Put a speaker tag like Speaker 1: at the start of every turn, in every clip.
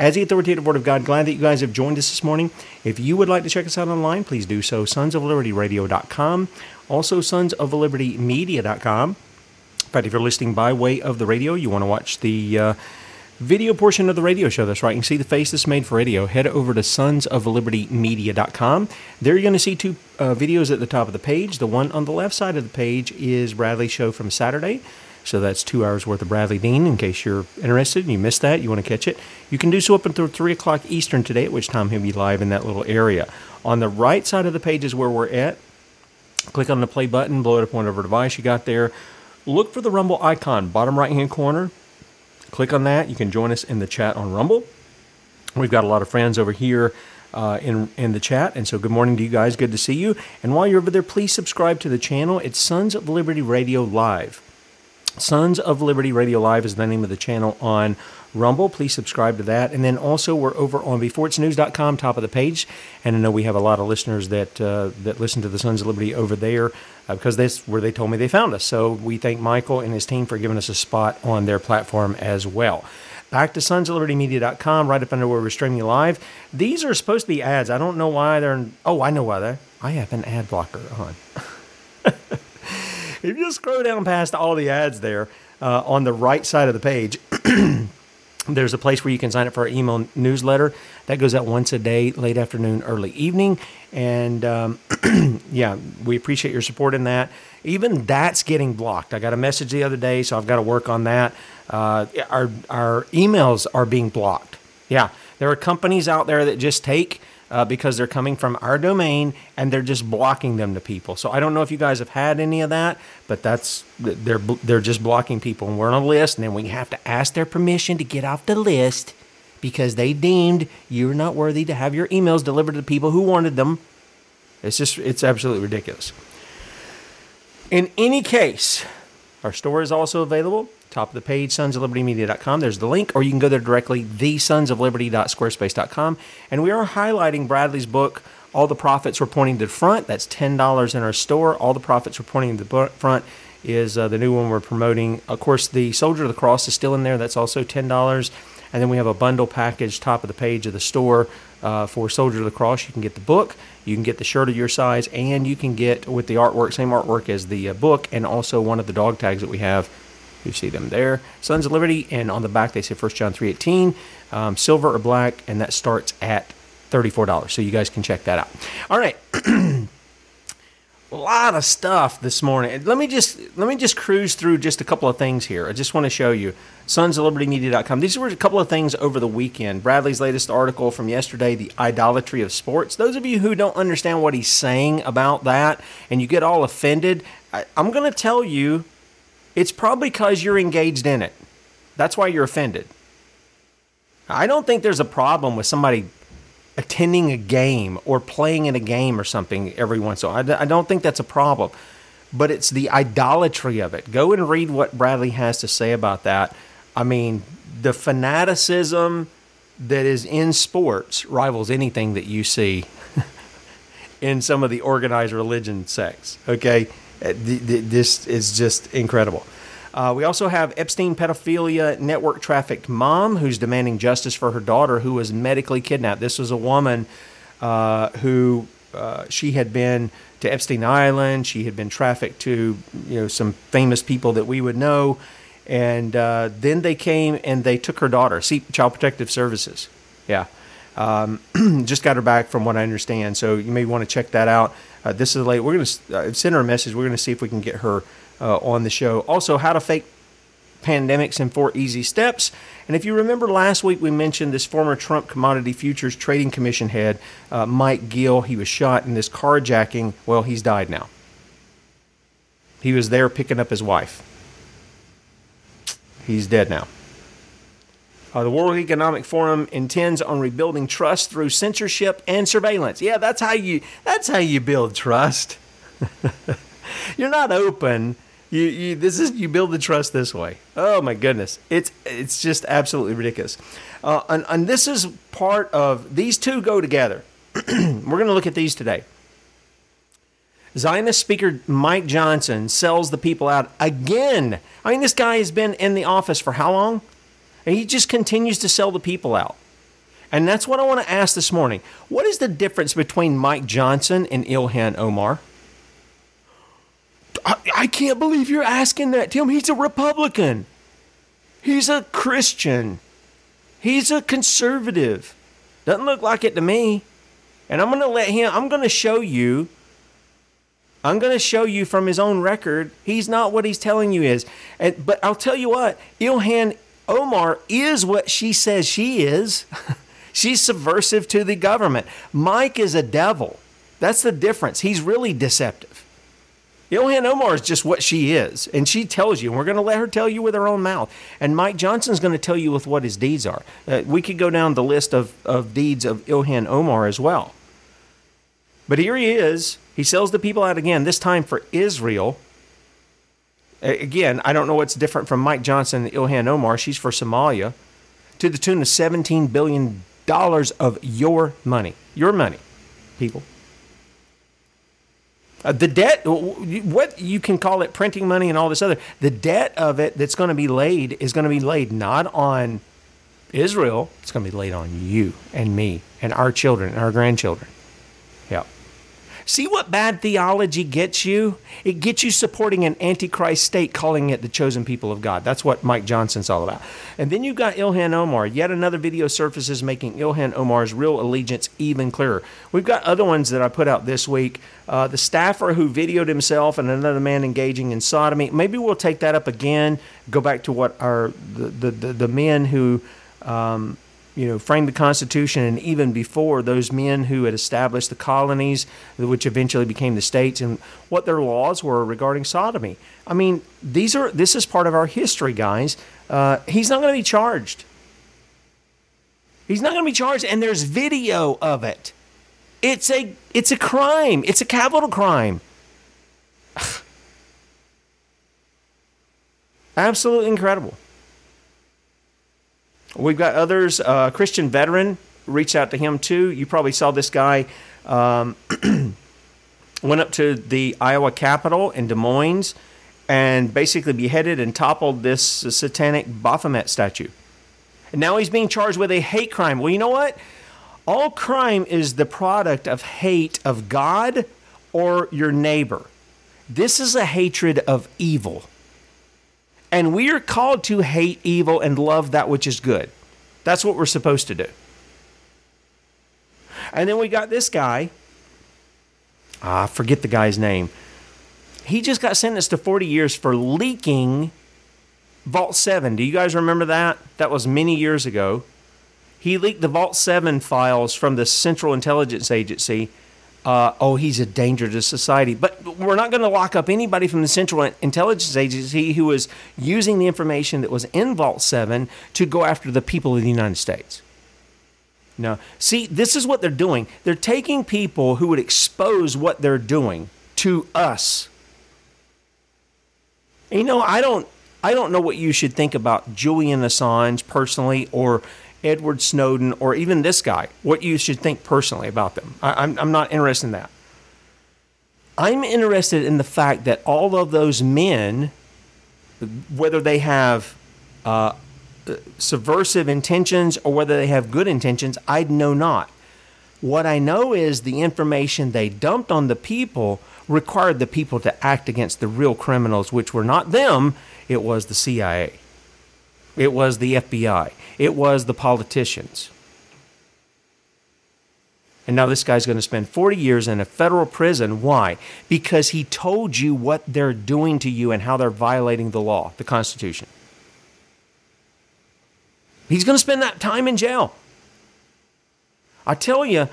Speaker 1: as the authoritative Word of God. Glad that you guys have joined us this morning. If you would like to check us out online, please do so. Sonsoflibertyradio.com. Also, sons of sonsoflibertymedia.com. In fact, if you're listening by way of the radio, you want to watch the uh, video portion of the radio show. That's right. You can see the face that's made for radio. Head over to sonsoflibertymedia.com. There you're going to see two uh, videos at the top of the page. The one on the left side of the page is Bradley's show from Saturday. So that's two hours worth of Bradley Dean. In case you're interested and you missed that, you want to catch it, you can do so up until 3 o'clock Eastern today, at which time he'll be live in that little area. On the right side of the page is where we're at. Click on the play button, blow it up on whatever device you got there. Look for the Rumble icon, bottom right hand corner. Click on that. You can join us in the chat on Rumble. We've got a lot of friends over here uh, in in the chat. And so, good morning to you guys. Good to see you. And while you're over there, please subscribe to the channel. It's Sons of Liberty Radio Live. Sons of Liberty Radio Live is the name of the channel on Rumble. Please subscribe to that. And then also we're over on beforeitsnews.com, top of the page. And I know we have a lot of listeners that uh, that listen to the Sons of Liberty over there uh, because that's where they told me they found us. So we thank Michael and his team for giving us a spot on their platform as well. Back to sonsoflibertymedia.com, right up under where we're streaming live. These are supposed to be ads. I don't know why they're. In, oh, I know why they're. I have an ad blocker on. if you scroll down past all the ads there uh, on the right side of the page, there's a place where you can sign up for our email newsletter that goes out once a day, late afternoon, early evening. And um, yeah, we appreciate your support in that. Even that's getting blocked. I got a message the other day, so I've got to work on that. Uh, our our emails are being blocked. Yeah, there are companies out there that just take uh, because they're coming from our domain and they're just blocking them to people. So I don't know if you guys have had any of that, but that's they're they're just blocking people, and we're on a list, and then we have to ask their permission to get off the list because they deemed you're not worthy to have your emails delivered to the people who wanted them. It's just it's absolutely ridiculous. In any case, our store is also available top of the page, sonsoflibertymedia.com. There's the link, or you can go there directly, thesonsofliberty.squarespace.com. And we are highlighting Bradley's book, All the Prophets Were Pointing to the Front. That's $10 in our store. All the Prophets Were Pointing to the Front is uh, the new one we're promoting. Of course, the Soldier of the Cross is still in there. That's also $10. And then we have a bundle package, top of the page of the store uh, for Soldier of the Cross. You can get the book, you can get the shirt of your size, and you can get with the artwork, same artwork as the uh, book, and also one of the dog tags that we have you see them there. Sons of Liberty, and on the back they say 1 John 3.18, um, silver or black, and that starts at $34. So you guys can check that out. All right. a lot of stuff this morning. Let me just let me just cruise through just a couple of things here. I just want to show you sons of liberty media.com. These were a couple of things over the weekend. Bradley's latest article from yesterday, the idolatry of sports. Those of you who don't understand what he's saying about that and you get all offended, I, I'm going to tell you it's probably because you're engaged in it. That's why you're offended. I don't think there's a problem with somebody attending a game or playing in a game or something every once in a while. I don't think that's a problem. But it's the idolatry of it. Go and read what Bradley has to say about that. I mean, the fanaticism that is in sports rivals anything that you see in some of the organized religion sects. Okay, this is just incredible. Uh, we also have Epstein pedophilia network trafficked mom who's demanding justice for her daughter who was medically kidnapped. This was a woman uh, who uh, she had been to Epstein Island. She had been trafficked to you know some famous people that we would know, and uh, then they came and they took her daughter. See, Child Protective Services. Yeah, um, just got her back from what I understand. So you may want to check that out. Uh, this is late. We're going to uh, send her a message. We're going to see if we can get her uh, on the show. Also, how to fake pandemics in four easy steps. And if you remember last week, we mentioned this former Trump Commodity Futures Trading Commission head, uh, Mike Gill. He was shot in this carjacking. Well, he's died now. He was there picking up his wife. He's dead now. Uh, the World Economic Forum intends on rebuilding trust through censorship and surveillance. Yeah, that's how you that's how you build trust. You're not open. You, you this is you build the trust this way. Oh my goodness, it's it's just absolutely ridiculous. Uh, and, and this is part of these two go together. We're going to look at these today. Zionist Speaker Mike Johnson sells the people out again. I mean, this guy has been in the office for how long? And he just continues to sell the people out. And that's what I want to ask this morning. What is the difference between Mike Johnson and Ilhan Omar? I, I can't believe you're asking that, Tim. He's a Republican. He's a Christian. He's a conservative. Doesn't look like it to me. And I'm going to let him, I'm going to show you I'm going to show you from his own record, he's not what he's telling you is. And, but I'll tell you what, Ilhan Omar is what she says she is. She's subversive to the government. Mike is a devil. That's the difference. He's really deceptive. Ilhan Omar is just what she is, and she tells you, and we're going to let her tell you with her own mouth. And Mike Johnson's going to tell you with what his deeds are. Uh, we could go down the list of, of deeds of Ilhan Omar as well. But here he is. He sells the people out again, this time for Israel. Again, I don't know what's different from Mike Johnson and Ilhan Omar. She's for Somalia. To the tune of $17 billion of your money. Your money, people. Uh, the debt, what you can call it printing money and all this other, the debt of it that's going to be laid is going to be laid not on Israel, it's going to be laid on you and me and our children and our grandchildren. See what bad theology gets you? It gets you supporting an antichrist state, calling it the chosen people of God. That's what Mike Johnson's all about. And then you've got Ilhan Omar. Yet another video surfaces making Ilhan Omar's real allegiance even clearer. We've got other ones that I put out this week. Uh, the staffer who videoed himself and another man engaging in sodomy. Maybe we'll take that up again. Go back to what our the the, the, the men who. Um, you know, framed the Constitution, and even before those men who had established the colonies, which eventually became the states, and what their laws were regarding sodomy. I mean, these are this is part of our history, guys. Uh, he's not going to be charged. He's not going to be charged, and there's video of it. It's a it's a crime. It's a capital crime. Absolutely incredible. We've got others. Uh, Christian veteran reached out to him too. You probably saw this guy. Um, went up to the Iowa Capitol in Des Moines and basically beheaded and toppled this satanic Baphomet statue. And now he's being charged with a hate crime. Well, you know what? All crime is the product of hate of God or your neighbor. This is a hatred of evil. And we are called to hate evil and love that which is good. That's what we're supposed to do. And then we got this guy. Ah, I forget the guy's name. He just got sentenced to 40 years for leaking Vault 7. Do you guys remember that? That was many years ago. He leaked the Vault 7 files from the Central Intelligence Agency uh, oh, he's a danger to society. But we're not going to lock up anybody from the Central Intelligence Agency who is using the information that was in Vault 7 to go after the people of the United States. No. See, this is what they're doing. They're taking people who would expose what they're doing to us. And, you know, I don't I don't know what you should think about Julian Assange personally, or Edward Snowden, or even this guy. What you should think personally about them. I, I'm, I'm not interested in that. I'm interested in the fact that all of those men, whether they have uh, subversive intentions or whether they have good intentions, I know not. What I know is the information they dumped on the people required the people to act against the real criminals, which were not them, it was the CIA, it was the FBI, it was the politicians. And now this guy's going to spend 40 years in a federal prison. Why? Because he told you what they're doing to you and how they're violating the law, the Constitution. He's going to spend that time in jail. I tell you,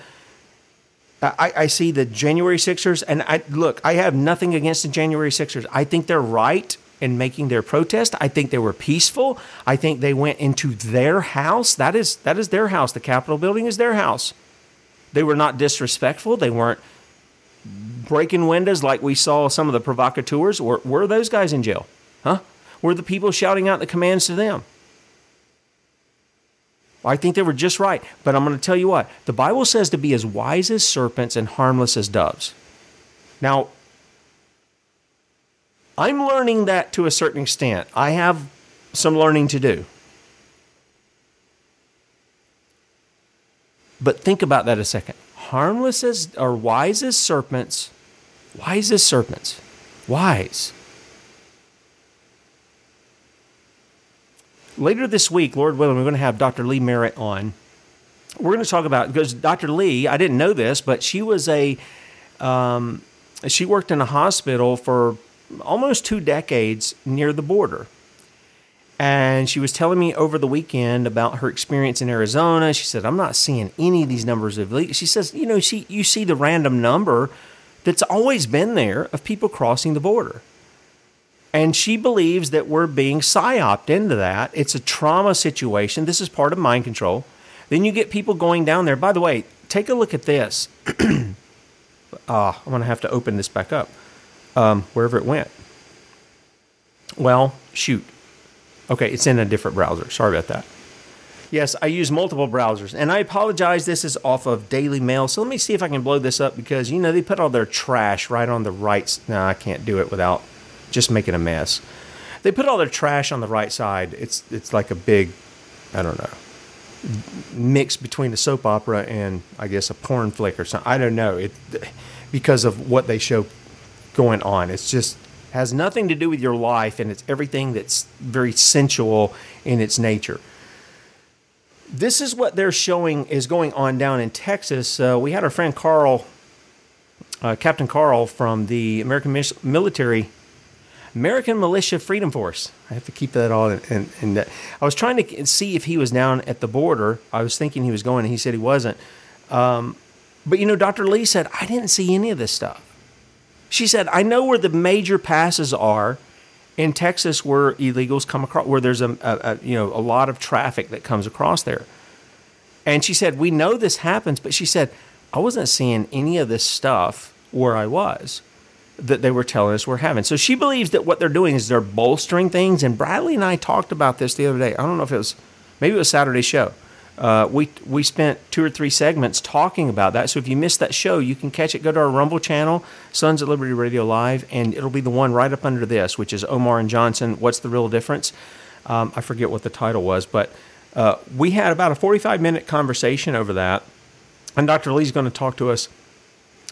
Speaker 1: I, I, see the January Sixers, and I look. I have nothing against the January Sixers. I think they're right in making their protest. I think they were peaceful. I think they went into their house. That is that is their house. The Capitol building is their house. They were not disrespectful. They weren't breaking windows like we saw some of the provocateurs. Were, were those guys in jail? Huh? Were the people shouting out the commands to them? I think they were just right. But I'm going to tell you what the Bible says to be as wise as serpents and harmless as doves. Now, I'm learning that to a certain extent. I have some learning to do. But think about that a second. Harmless as or wise as serpents, wise as serpents, wise. Later this week, Lord willing, we're going to have Dr. Lee Merritt on. We're going to talk about because Dr. Lee, I didn't know this, but she was a um, she worked in a hospital for almost two decades near the border. And she was telling me over the weekend about her experience in Arizona. She said, I'm not seeing any of these numbers of She says, you know, she, you see the random number that's always been there of people crossing the border. And she believes that we're being psyoped into that. It's a trauma situation. This is part of mind control. Then you get people going down there. By the way, take a look at this. Ah, I'm going to have to open this back up um, wherever it went. Well, shoot. Okay, it's in a different browser. Sorry about that. Yes, I use multiple browsers, and I apologize. This is off of Daily Mail, so let me see if I can blow this up because you know they put all their trash right on the right. No, I can't do it without just making a mess. They put all their trash on the right side. It's it's like a big, I don't know, mix between a soap opera and I guess a porn flick or something. I don't know it because of what they show going on. It's just has nothing to do with your life, and it's everything that's very sensual in its nature. This is what they're showing is going on down in Texas. Uh, we had our friend Carl, uh, Captain Carl from the American Military, American Militia Freedom Force. I have to keep that all in. I was trying to see if he was down at the border. I was thinking he was going, and he said he wasn't. Um, but you know, Dr. Lee said I didn't see any of this stuff. She said, I know where the major passes are in Texas where illegals come across, where there's a, a, a, you know a lot of traffic that comes across there. And she said, we know this happens, but she said, I wasn't seeing any of this stuff where I was that they were telling us we're having. So she believes that what they're doing is they're bolstering things. And Bradley and I talked about this the other day. I don't know if it was maybe it was Saturday show. Uh, we we spent two or three segments talking about that. So if you missed that show, you can catch it. Go to our Rumble channel, Sons of Liberty Radio Live, and it'll be the one right up under this, which is Omar and Johnson. What's the real difference? Um, I forget what the title was, but uh, we had about a 45 minute conversation over that, and Dr. Lee's going to talk to us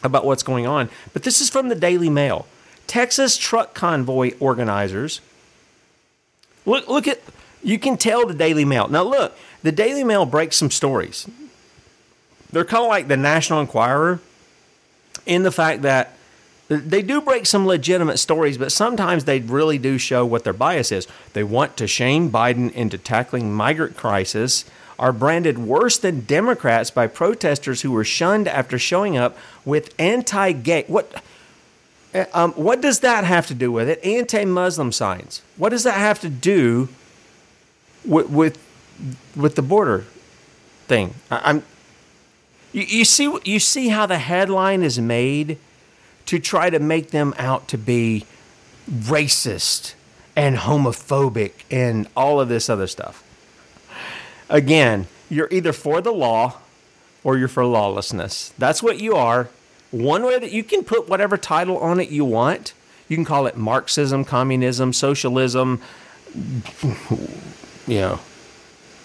Speaker 1: about what's going on. But this is from the Daily Mail. Texas truck convoy organizers. Look, look at you can tell the Daily Mail. Now look, the Daily Mail breaks some stories. They're kind of like the National Enquirer in the fact that they do break some legitimate stories, but sometimes they really do show what their bias is. They want to shame Biden into tackling migrant crisis, are branded worse than Democrats by protesters who were shunned after showing up with anti-gay. What? Eh, um, what does that have to do with it? Anti-Muslim signs. What does that have to do with, with with the border thing. I, am you, you see you see how the headline is made to try to make them out to be racist and homophobic and all of this other stuff. Again, you're either for the law or you're for lawlessness. That's what you are. One way that you can put whatever title on it you want. You can call it Marxism, communism, socialism, you know.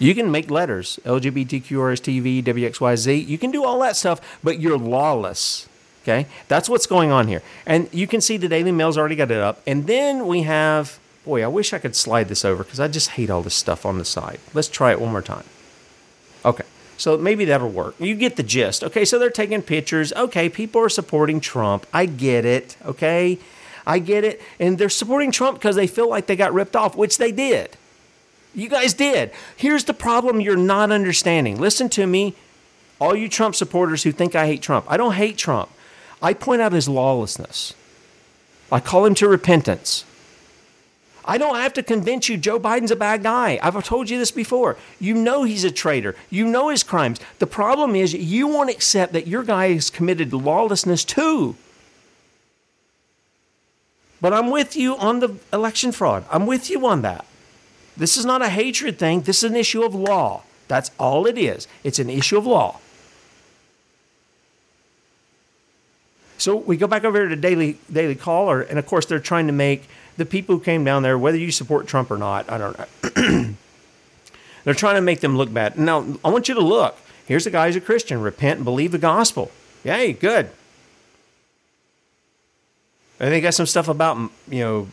Speaker 1: You can make letters, LGBTQRSTV, WXYZ. You can do all that stuff, but you're lawless. Okay? That's what's going on here. And you can see the Daily Mail's already got it up. And then we have, boy, I wish I could slide this over because I just hate all this stuff on the side. Let's try it one more time. Okay. So maybe that'll work. You get the gist. Okay, so they're taking pictures. Okay, people are supporting Trump. I get it. Okay, I get it. And they're supporting Trump because they feel like they got ripped off, which they did. You guys did. Here's the problem you're not understanding. Listen to me, all you Trump supporters who think I hate Trump. I don't hate Trump. I point out his lawlessness. I call him to repentance. I don't have to convince you Joe Biden's a bad guy. I've told you this before. You know he's a traitor. You know his crimes. The problem is you won't accept that your guy has committed lawlessness too. But I'm with you on the election fraud. I'm with you on that. This is not a hatred thing. This is an issue of law. That's all it is. It's an issue of law. So we go back over here to Daily Daily Caller, and of course they're trying to make the people who came down there, whether you support Trump or not, I don't know. they're trying to make them look bad. Now I want you to look. Here's a guy who's a Christian. Repent and believe the gospel. Yay, good. And they got some stuff about you know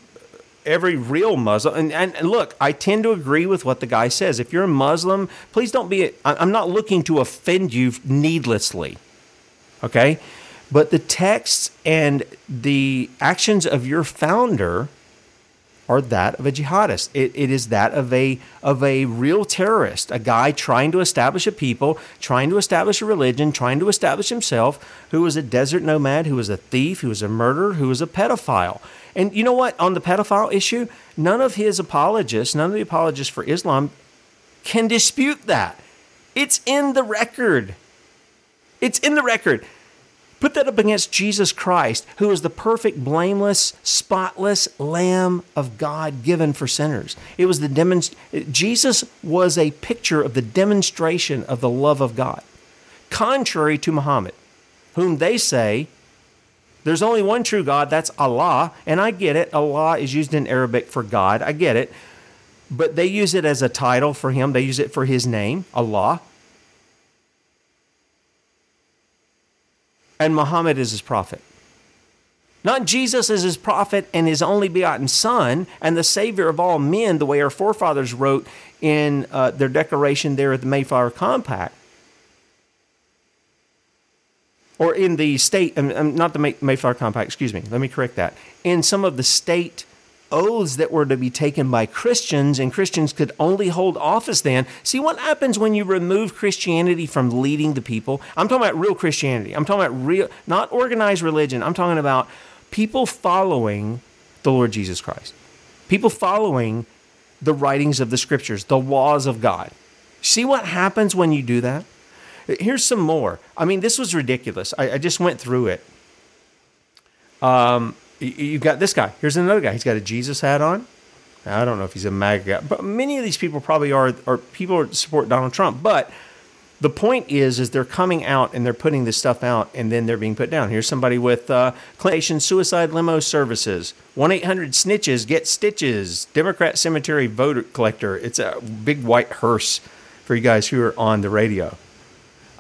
Speaker 1: every real Muslim. And, and, look, I tend to agree with what the guy says. If you're a Muslim, please don't be. I'm not looking to offend you needlessly. Okay, but the texts and the actions of your founder are that of a jihadist. It, it is that of a of a real terrorist, a guy trying to establish a people, trying to establish a religion, trying to establish himself, who was a desert nomad, who was a thief, who was a murderer, who was a pedophile. And you know what? On the pedophile issue, none of his apologists, none of the apologists for Islam can dispute that. It's in the record. It's in the record. Put that up against Jesus Christ, who is the perfect, blameless, spotless Lamb of God given for sinners. It was the demonst- Jesus was a picture of the demonstration of the love of God, contrary to Muhammad, whom they say there's only one true God, that's Allah, and I get it. Allah is used in Arabic for God, I get it. But they use it as a title for him, they use it for his name, Allah. And Muhammad is his prophet. Not Jesus is his prophet and his only begotten Son and the Savior of all men, the way our forefathers wrote in uh, their declaration there at the Mayflower Compact. Or in the state, um, um not the Mayflower Compact, excuse me, let me correct that. In some of the state oaths that were to be taken by Christians, and Christians could only hold office then. See what happens when you remove Christianity from leading the people? I'm talking about real Christianity. I'm talking about real, not organized religion. I'm talking about people following the Lord Jesus Christ, people following the writings of the scriptures, the laws of God. See what happens when you do that? Here's some more. I mean, this was ridiculous. I, I just went through it. Um, You've got this guy. Here's another guy. He's got a Jesus hat on. I don't know if he's a MAGA guy, but many of these people probably are, are people support Donald Trump. But the point is, is they're coming out and they're putting this stuff out, and then they're being put down. Here's somebody with uh, Clinton Suicide Limo Services, one eight hundred snitches get stitches. Democrat Cemetery voter collector. It's a big white hearse for you guys who are on the radio.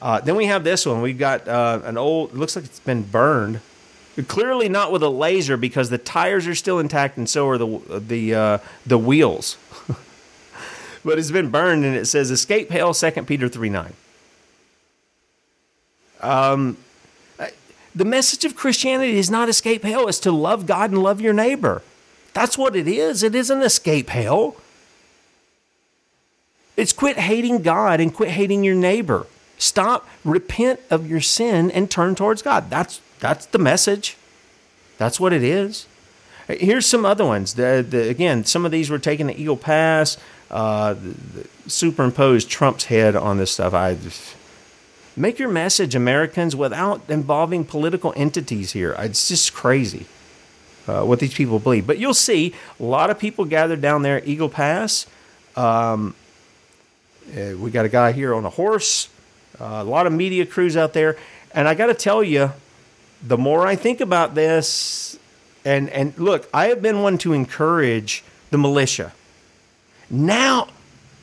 Speaker 1: Uh, then we have this one. We've got uh, an old. Looks like it's been burned. Clearly not with a laser because the tires are still intact and so are the the uh, the wheels. but it's been burned and it says escape hell 2 Peter 3 9. Um, the message of Christianity is not escape hell, it's to love God and love your neighbor. That's what it is. It isn't escape hell. It's quit hating God and quit hating your neighbor. Stop, repent of your sin, and turn towards God. That's that's the message. That's what it is. Here's some other ones. The, the, again, some of these were taken to Eagle Pass. Uh, superimposed Trump's head on this stuff. I just, make your message, Americans, without involving political entities here. It's just crazy. uh, what these people believe. But you'll see a lot of people gathered down there at Eagle Pass. Um, uh, we got a guy here on a horse, uh, a lot of media crews out there. And I got to tell you, the more I think about this, and, and look, I have been one to encourage the militia. Now,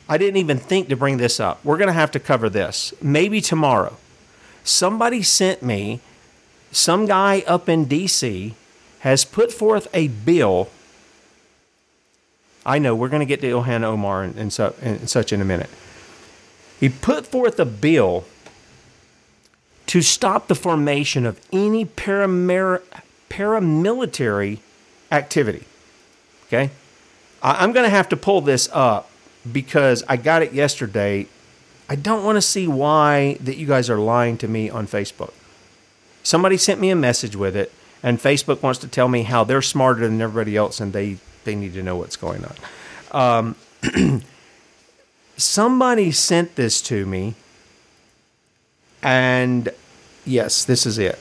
Speaker 1: I didn't even think to bring this up. We're going to have to cover this maybe tomorrow. Somebody sent me, some guy up in D.C. has put forth a bill. I know we're going to get to Ilhan Omar and, and, su- and such in a minute. He put forth a bill to stop the formation of any paramir- paramilitary activity. Okay? I- I'm going to have to pull this up because I got it yesterday. I don't want to see why that you guys are lying to me on Facebook. Somebody sent me a message with it, and Facebook wants to tell me how they're smarter than everybody else and they, they need to know what's going on. Um, somebody sent this to me, and yes, this is it.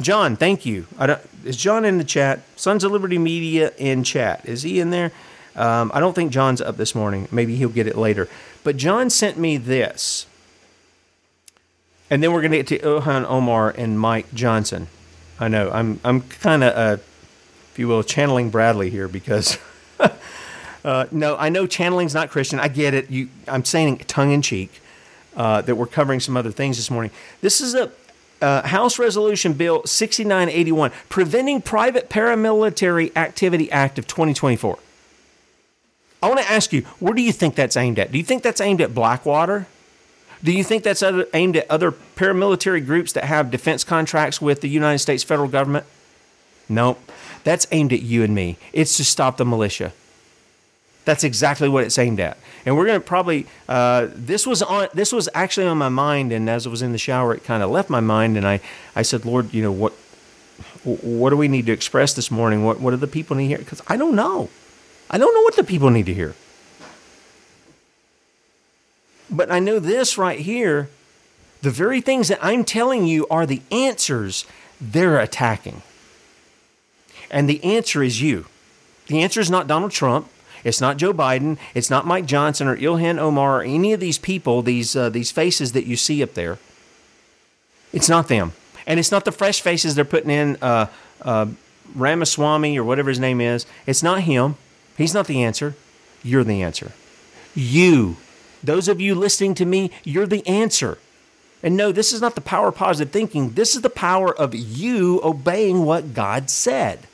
Speaker 1: John, thank you. Is John in the chat? Sons of Liberty Media in chat. Is he in there? Um, I don't think John's up this morning. Maybe he'll get it later. But John sent me this. And then we're going to get to Ilhan Omar and Mike Johnson. I know. I'm, I'm kind of, uh, if you will, channeling Bradley here because. uh, no, I know channeling's not Christian. I get it. You, I'm saying tongue in cheek uh, that we're covering some other things this morning. This is a uh, House Resolution Bill 6981, Preventing Private Paramilitary Activity Act of 2024. I want to ask you, where do you think that's aimed at? Do you think that's aimed at Blackwater? Do you think that's other, aimed at other paramilitary groups that have defense contracts with the United States federal government? Nope. That's aimed at you and me. It's to stop the militia. That's exactly what it's aimed at. And we're going to probably uh, this was on this was actually on my mind, and as I was in the shower, it kind of left my mind, and I I said, Lord, you know what what do we need to express this morning? What what do the people need to hear? Because I don't know. I don't know what the people need to hear. But I know this right here the very things that I'm telling you are the answers they're attacking. And the answer is you. The answer is not Donald Trump. It's not Joe Biden. It's not Mike Johnson or Ilhan Omar or any of these people, these, uh, these faces that you see up there. It's not them. And it's not the fresh faces they're putting in uh, uh, Ramaswamy or whatever his name is. It's not him. He's not the answer. You're the answer. You, those of you listening to me, you're the answer. And no, this is not the power of positive thinking. This is the power of you obeying what God said.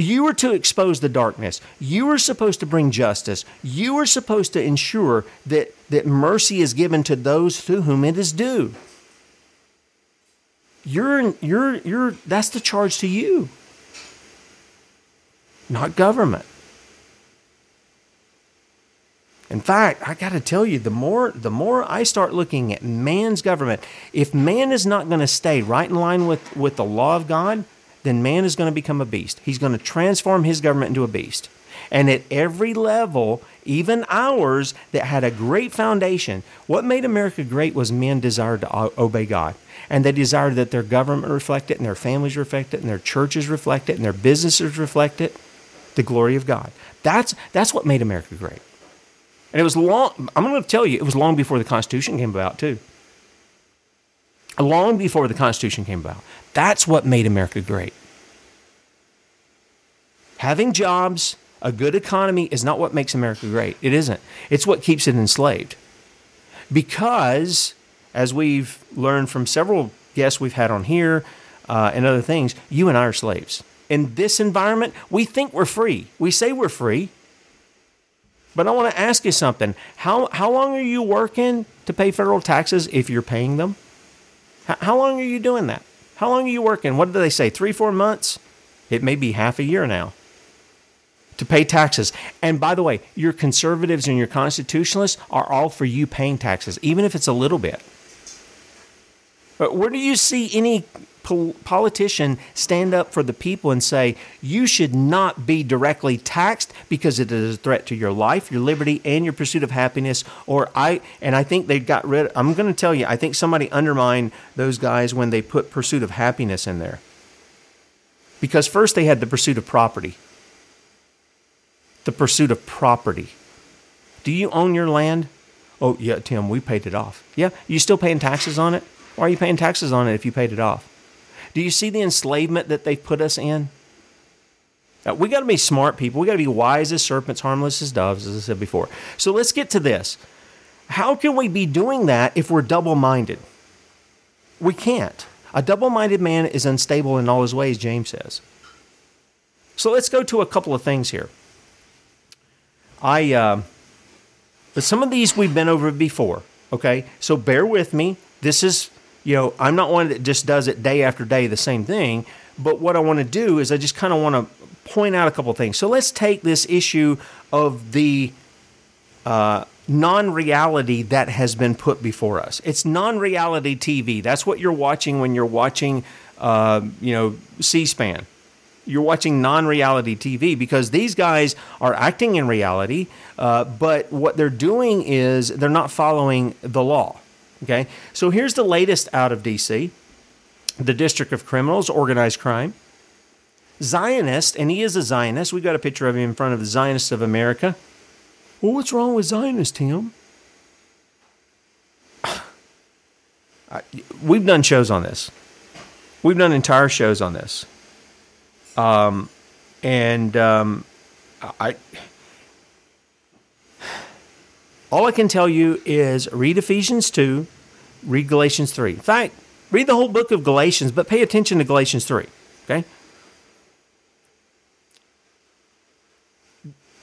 Speaker 1: You were to expose the darkness. You were supposed to bring justice. You were supposed to ensure that, that mercy is given to those to whom it is due. You're, you're, you're, that's the charge to you, not government. In fact, I got to tell you, the more the more I start looking at man's government, if man is not going to stay right in line with, with the law of God, then man is going to become a beast. He's going to transform his government into a beast. And at every level, even ours that had a great foundation, what made America great was men desired to obey God. And they desired that their government reflect it, and their families reflect it, and their churches reflect it, and their businesses reflect it. The glory of God. That's, that's what made America great. And it was long, I'm going to tell you, it was long before the Constitution came about, too. Long before the Constitution came about. That's what made America great. Having jobs, a good economy is not what makes America great. It isn't. It's what keeps it enslaved. Because, as we've learned from several guests we've had on here uh, and other things, you and I are slaves. In this environment, we think we're free. We say we're free. But I want to ask you something. How, how long are you working to pay federal taxes if you're paying them? How, how long are you doing that? How long are you working? What do they say? Three, four months? It may be half a year now to pay taxes. And by the way, your conservatives and your constitutionalists are all for you paying taxes, even if it's a little bit. But where do you see any pol- politician stand up for the people and say, you should not be directly taxed because it is a threat to your life, your liberty, and your pursuit of happiness? Or I, and I think they got rid, I'm going to tell you, I think somebody undermined those guys when they put pursuit of happiness in there. Because first they had the pursuit of property. The pursuit of property. Do you own your land? Oh, yeah, Tim, we paid it off. Yeah, you still paying taxes on it? Why are you paying taxes on it if you paid it off? Do you see the enslavement that they put us in? Now, we got to be smart people. We got to be wise as serpents, harmless as doves, as I said before. So let's get to this. How can we be doing that if we're double minded? We can't. A double minded man is unstable in all his ways, James says. So let's go to a couple of things here. I, uh, but some of these we've been over before, okay? So bear with me. This is, you know, I'm not one that just does it day after day, the same thing. But what I want to do is I just kind of want to point out a couple things. So let's take this issue of the uh, non reality that has been put before us. It's non reality TV. That's what you're watching when you're watching, uh, you know, C SPAN. You're watching non reality TV because these guys are acting in reality, uh, but what they're doing is they're not following the law. Okay? So here's the latest out of DC the District of Criminals, Organized Crime. Zionist, and he is a Zionist. We've got a picture of him in front of the Zionists of America. Well, what's wrong with Zionists, Tim? We've done shows on this. We've done entire shows on this. Um, and um, I, all I can tell you is read Ephesians 2, read Galatians 3. In fact, read the whole book of Galatians, but pay attention to Galatians 3. Okay?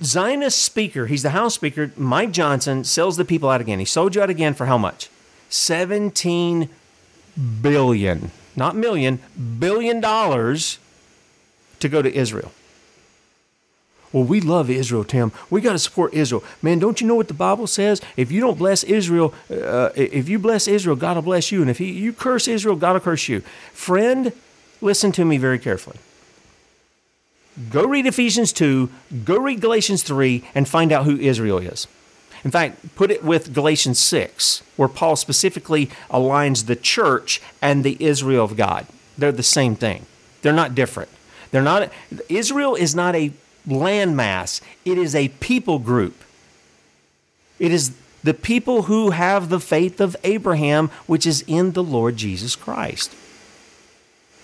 Speaker 1: Zionist speaker, he's the House Speaker, Mike Johnson, sells the people out again. He sold you out again for how much? 17 billion, not million, billion dollars to go to Israel. Well, we love Israel, Tim. We got to support Israel. Man, don't you know what the Bible says? If you don't bless Israel, uh, if you bless Israel, God will bless you. And if he, you curse Israel, God will curse you. Friend, listen to me very carefully. Go read Ephesians 2, go read Galatians 3, and find out who Israel is. In fact, put it with Galatians 6, where Paul specifically aligns the church and the Israel of God. They're the same thing, they're not different. They're not, Israel is not a landmass, it is a people group. It is the people who have the faith of Abraham, which is in the Lord Jesus Christ.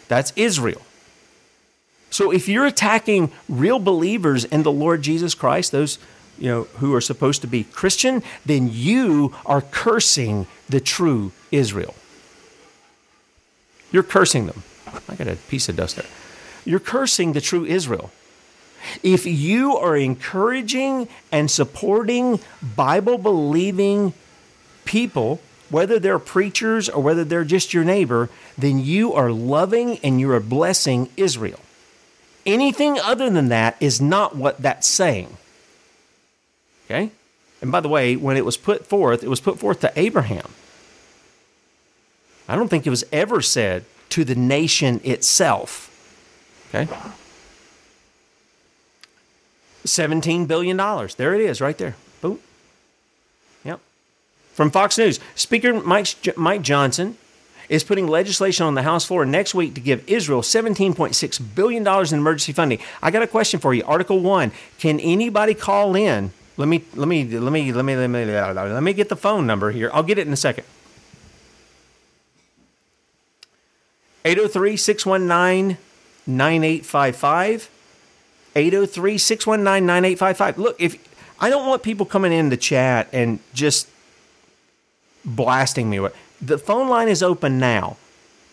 Speaker 1: That's Israel. So if you're attacking real believers in the Lord Jesus Christ, those you know who are supposed to be Christian, then you are cursing the true Israel. You're cursing them. I got a piece of dust there. You're cursing the true Israel. If you are encouraging and supporting Bible believing people, whether they're preachers or whether they're just your neighbor, then you are loving and you are blessing Israel. Anything other than that is not what that's saying. Okay? And by the way, when it was put forth, it was put forth to Abraham. I don't think it was ever said to the nation itself. Okay? $17 billion. There it is, right there. Boom. Yep. From Fox News Speaker Mike, Mike Johnson is putting legislation on the House floor next week to give Israel $17.6 billion in emergency funding. I got a question for you. Article 1 Can anybody call in? Let me, let me, let me, let me, let me, let me get the phone number here. I'll get it in a second. 803 619 9855. 803 619 9855. Look, if I don't want people coming in the chat and just blasting me with the phone line is open now.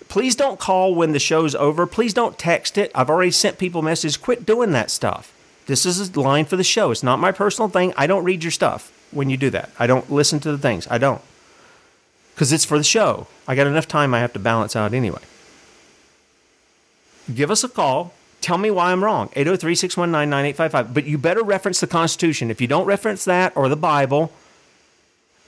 Speaker 1: Please don't call when the show's over. Please don't text it. I've already sent people messages. Quit doing that stuff. This is a line for the show. It's not my personal thing. I don't read your stuff when you do that. I don't listen to the things. I don't. Because it's for the show. I got enough time I have to balance out anyway. Give us a call. Tell me why I'm wrong. 803 619 9855. But you better reference the Constitution. If you don't reference that or the Bible,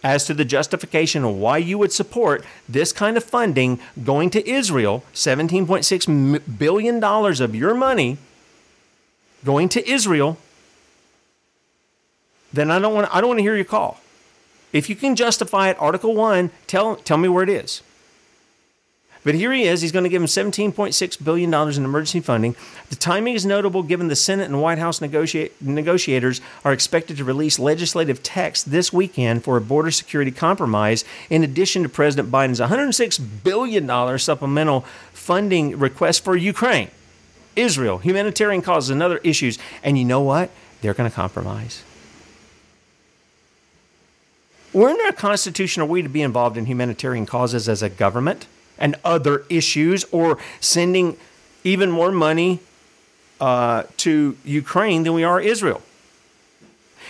Speaker 1: as to the justification of why you would support this kind of funding going to Israel, $17.6 billion of your money going to Israel, then I don't want I don't want to hear your call. If you can justify it, Article 1, tell, tell me where it is. But here he is. He's going to give him $17.6 billion in emergency funding. The timing is notable given the Senate and White House negotiate, negotiators are expected to release legislative text this weekend for a border security compromise, in addition to President Biden's $106 billion supplemental funding request for Ukraine, Israel, humanitarian causes, and other issues. And you know what? They're going to compromise. We're in our Constitution are we to be involved in humanitarian causes as a government and other issues or sending even more money uh, to Ukraine than we are Israel?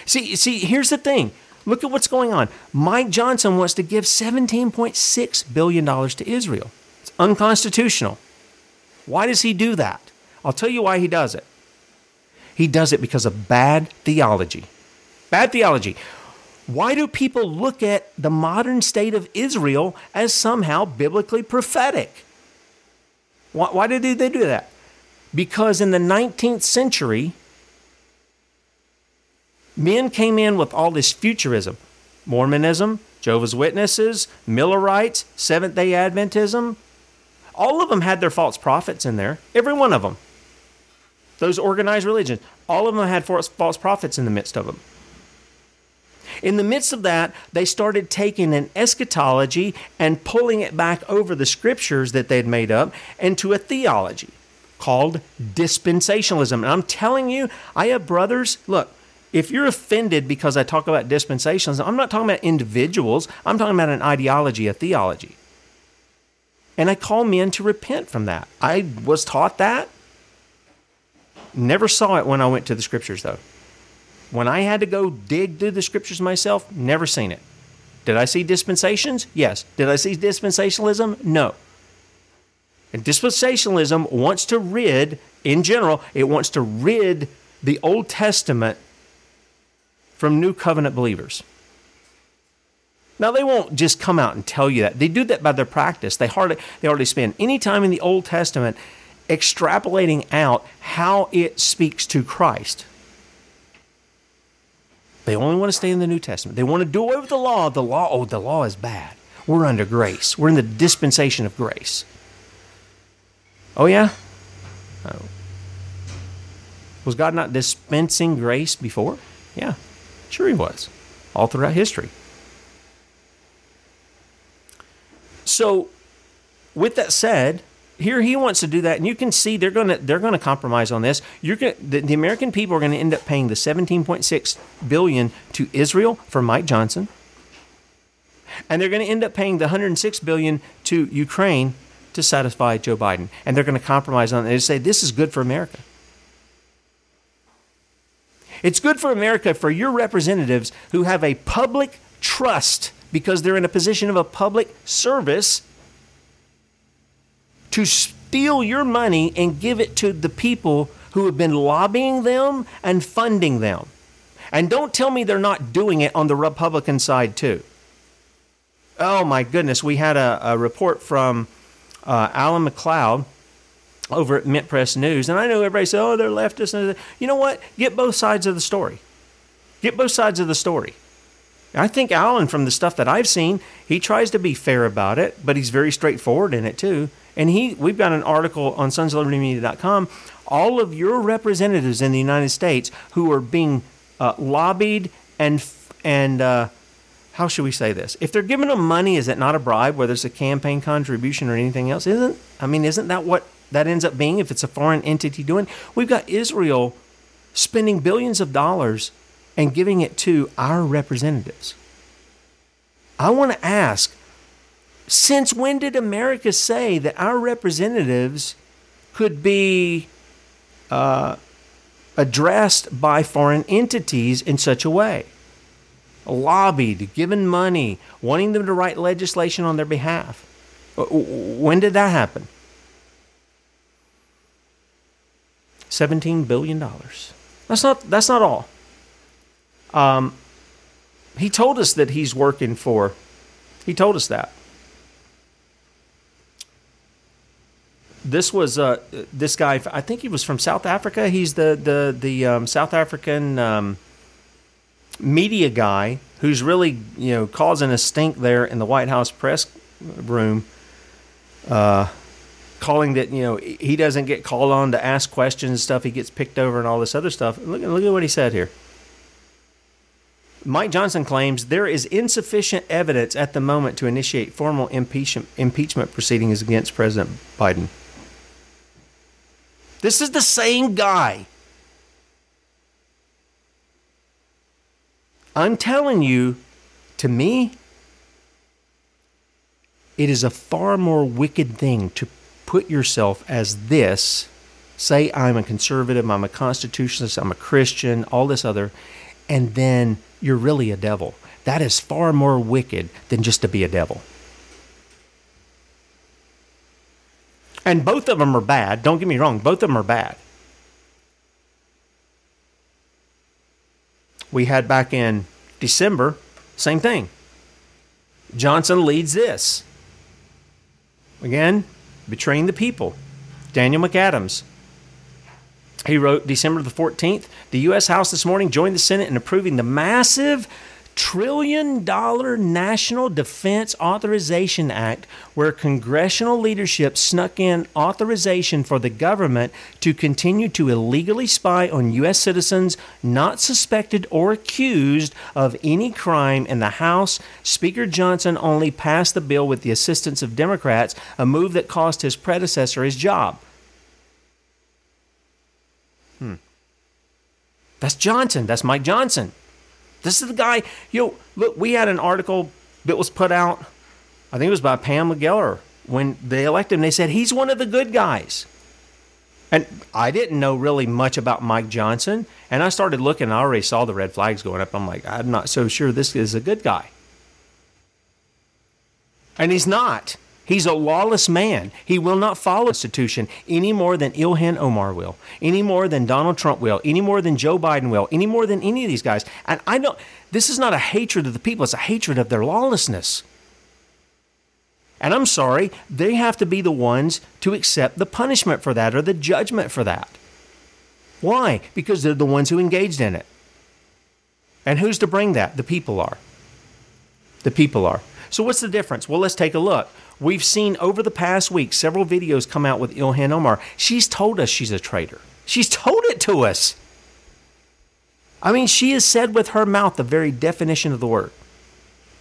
Speaker 1: See, see, here's the thing. Look at what's going on. Mike Johnson wants to give $17.6 billion to Israel. It's unconstitutional. Why does he do that? I'll tell you why he does it. He does it because of bad theology. Bad theology. Why do people look at the modern state of Israel as somehow biblically prophetic? Why, why did they do that? Because in the 19th century, men came in with all this futurism Mormonism, Jehovah's Witnesses, Millerites, Seventh day Adventism. All of them had their false prophets in there, every one of them. Those organized religions, all of them had false prophets in the midst of them. In the midst of that, they started taking an eschatology and pulling it back over the scriptures that they'd made up into a theology called dispensationalism. And I'm telling you, I have brothers, look, if you're offended because I talk about dispensationalism, I'm not talking about individuals, I'm talking about an ideology, a theology. And I call men to repent from that. I was taught that. Never saw it when I went to the scriptures, though. When I had to go dig through the scriptures myself, never seen it. Did I see dispensations? Yes. Did I see dispensationalism? No. And dispensationalism wants to rid, in general, it wants to rid the Old Testament from new covenant believers. Now they won't just come out and tell you that. They do that by their practice. They hardly they hardly spend any time in the Old Testament extrapolating out how it speaks to Christ. They only want to stay in the New Testament. They want to do away with the law. The law, oh, the law is bad. We're under grace. We're in the dispensation of grace. Oh, yeah? Oh. Was God not dispensing grace before? Yeah, sure He was, all throughout history. So, with that said, here he wants to do that, and you can see they're going to they're to compromise on this. You're going the, the American people are going to end up paying the 17.6 billion to Israel for Mike Johnson, and they're going to end up paying the 106 billion to Ukraine to satisfy Joe Biden, and they're going to compromise on it and say this is good for America. It's good for America for your representatives who have a public trust because they're in a position of a public service to steal your money and give it to the people who have been lobbying them and funding them. And don't tell me they're not doing it on the Republican side too. Oh my goodness, we had a, a report from uh, Alan MacLeod over at Mint Press News, and I know everybody says, "Oh, they're leftists." You know what? Get both sides of the story. Get both sides of the story. I think Alan, from the stuff that I've seen, he tries to be fair about it, but he's very straightforward in it too. And he, we've got an article on sonsoflibertymedia.com. All of your representatives in the United States who are being uh, lobbied and and uh, how should we say this? If they're giving them money, is it not a bribe? Whether it's a campaign contribution or anything else, isn't? I mean, isn't that what that ends up being? If it's a foreign entity doing, we've got Israel spending billions of dollars and giving it to our representatives. I want to ask since when did America say that our representatives could be uh, addressed by foreign entities in such a way? Lobbied, given money, wanting them to write legislation on their behalf. When did that happen? $17 billion. That's not, that's not all. Um, he told us that he's working for, he told us that. This was uh, this guy. I think he was from South Africa. He's the the the um, South African um, media guy who's really you know causing a stink there in the White House press room. calling that you know he doesn't get called on to ask questions and stuff. He gets picked over and all this other stuff. Look, look at what he said here. Mike Johnson claims there is insufficient evidence at the moment to initiate formal impeachment impeachment proceedings against President Biden. This is the same guy. I'm telling you, to me, it is a far more wicked thing to put yourself as this. Say i'm a conservative i'm a constitutionalist i'm a christian all this other and then you're really a devil. That is far more wicked than just to be a devil and both of them are bad don't get me wrong both of them are bad we had back in december same thing johnson leads this again betraying the people. Daniel McAdams. He wrote December the 14th The U.S. House this morning joined the Senate in approving the massive trillion dollar National Defense Authorization Act, where congressional leadership snuck in authorization for the government to continue to illegally spy on U.S. citizens not suspected or accused of any crime in the House. Speaker Johnson only passed the bill with the assistance of Democrats, a move that cost his predecessor his job. Hmm. That's Johnson. That's Mike Johnson. This is the guy. You know, look, we had an article that was put out. I think it was by Pam Geller when they elected him. They said he's one of the good guys. And I didn't know really much about Mike Johnson. And I started looking. I already saw the red flags going up. I'm like, I'm not so sure this is a good guy. And he's not. He's a lawless man. He will not follow the Constitution any more than Ilhan Omar will, any more than Donald Trump will, any more than Joe Biden will, any more than any of these guys. And I know this is not a hatred of the people, it's a hatred of their lawlessness. And I'm sorry, they have to be the ones to accept the punishment for that or the judgment for that. Why? Because they're the ones who engaged in it. And who's to bring that? The people are. The people are. So, what's the difference? Well, let's take a look. We've seen over the past week several videos come out with Ilhan Omar. She's told us she's a traitor. She's told it to us. I mean, she has said with her mouth the very definition of the word.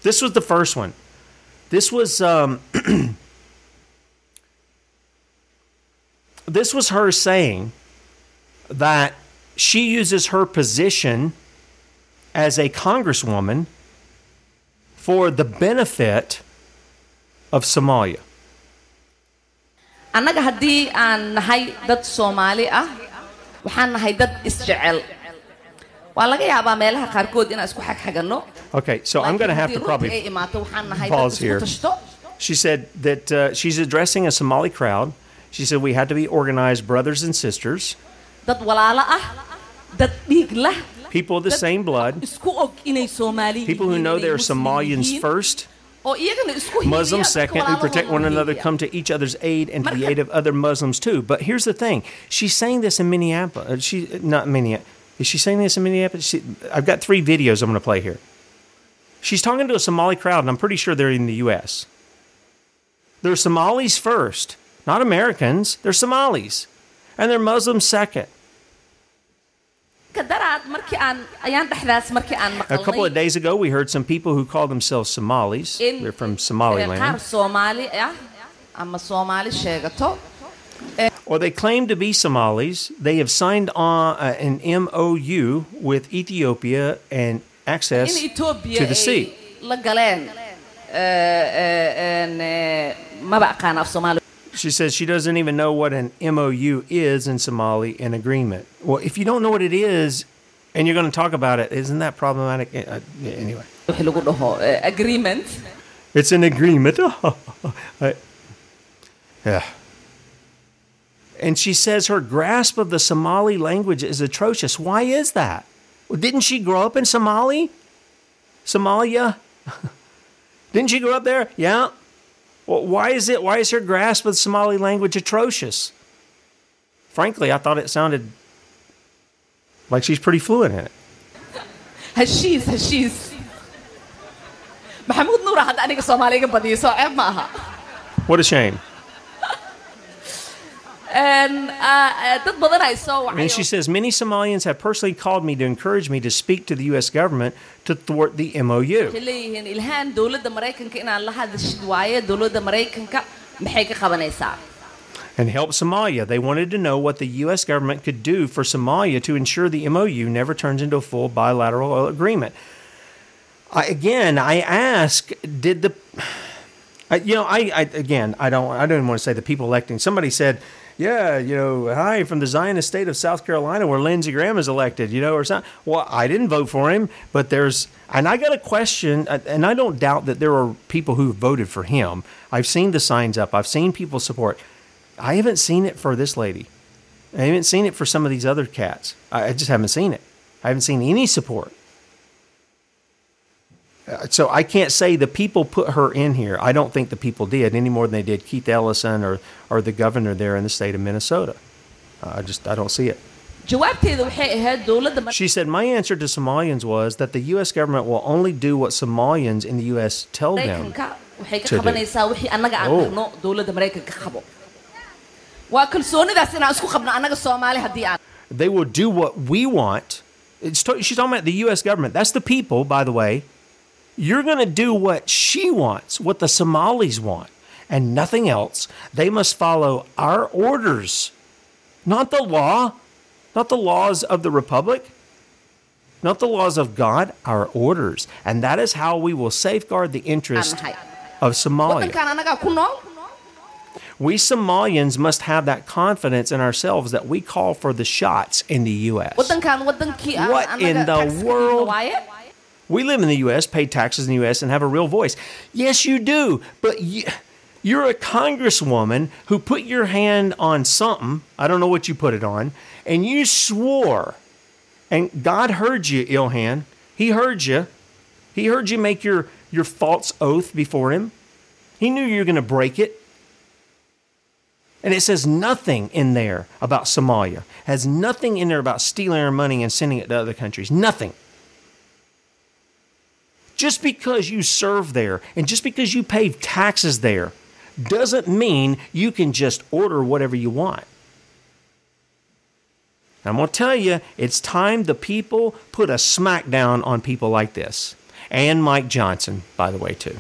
Speaker 1: This was the first one. This was um, this was her saying that she uses her position as a congresswoman for the benefit of Somalia.
Speaker 2: annaga haddii aan nahay dad soomaali ah waxaan nahay dad isjecel. Waa laga yaabaa meelaha qaarkood inaan isku xagxaganno
Speaker 1: Okay, so I'm going to have to probably pause here. She said that uh, she's addressing a Somali crowd. She said we had to be organized brothers and sisters,
Speaker 2: dad walaalo ah dad dhiig lah
Speaker 1: people of the same blood, people who know they're Somalians first, Muslims second, who protect one another, come to each other's aid and to the aid of other Muslims too. But here's the thing: she's saying this in Minneapolis. Uh, She not Minneapolis. Is she saying this in Minneapolis? She, I've got three videos I'm going to play here. She's talking to a Somali crowd, and I'm pretty sure they're in the U.S. They're Somalis first, not Americans. They're Somalis, and they're Muslims second. A couple of days ago, we heard some people who call themselves Somalis. They're from Somaliland.
Speaker 2: ah sheegato
Speaker 1: or they claim to be Somalis. They have signed on uh, an MOU with Ethiopia and access to the sea.
Speaker 2: Ay la galeen en, maba aqaan af soomaali
Speaker 1: She says she doesn't even know what an MOU is in Somali, an agreement. Well, if you don't know what it is and you're going to talk about it, isn't that problematic? Uh, anyway,
Speaker 2: wixii lagu dhaho agreement
Speaker 1: it's an agreement. I- yeah. And she says her grasp of the Somali language is atrocious. Why is that? Didn't she grow up in Somali? Somalia? didn't she grow up there? Yeah. Well, why is it? Why is her grasp of Somali language atrocious? Frankly, I thought it sounded like she's pretty fluent in it.
Speaker 2: heshiis heshiis maxamuud nuura hadda aniga soomaali iga badiyo soo ceeb
Speaker 1: What a shame.
Speaker 2: Badan ay soo
Speaker 1: And she says many Somalians have personally called me to encourage me to speak to the U.S. government to thwart the MOU. and help Somalia. They wanted to know what the U.S. government could do for Somalia to ensure the MOU never turns into a full bilateral agreement. I, again, I ask, did the, I, you know, I, I again, I don't, I don't want to say the people electing. Somebody said, yeah, you know, hi from the Zionist state of South Carolina where Lindsey Graham is elected, you know, or something. Well, I didn't vote for him, but there's, and I got a question, uh, and I don't doubt that there are people who voted for him. I've seen the signs up. I've seen people support. I haven't seen it for this lady. I haven't seen it for some of these other cats. I, I just haven't seen it. I haven't seen any support. So I can't say the people put her in here. I don't think the people did any more than they did Keith Ellison or, or the governor there in the state of Minnesota. Uh, I just I don't see it.
Speaker 2: jawaabteeda waxay ahayd dowladda Mar-
Speaker 1: She said my answer to Somalians was that the U.S. government will only do what Somalians in the U.S. tell them.
Speaker 2: maraykanka waxay ka
Speaker 1: to do.
Speaker 2: qabanaysaa wixii annaga aan
Speaker 1: Oh.
Speaker 2: dhahno dowladda maraykanka qabo waa kalsoonidaas inaan isku qabno annaga soomaali haddii aan
Speaker 1: They will do what we want. It's she's talking about the U.S. government. That's the people, by the way. You're going to do what she wants, what the Somalis want, and nothing else. They must follow our orders, not the law, not the laws of the republic, not the laws of God, our orders. And that is how we will safeguard the interest of Somalia.
Speaker 2: waddankan annagaa ku nool
Speaker 1: We Somalians must have that confidence in ourselves that we call for the shots in the U.S.
Speaker 2: waddankan waddankii aan
Speaker 1: What in the world? We live in the U.S., pay taxes in the U.S., and have a real voice. Yes, you do. But you, you're a congresswoman who put your hand on something. I don't know what you put it on. And you swore. And God heard you, Ilhan. He heard you. He heard you make your, your false oath before Him. He knew you were going to break it. And it says nothing in there about Somalia. Has nothing in there about stealing our money and sending it to other countries. Nothing. Just because you serve there and just because you pay taxes there doesn't mean you can just order whatever you want. I'm going to tell you, it's time the people put a smackdown on people like this. And Mike Johnson, by the way, too.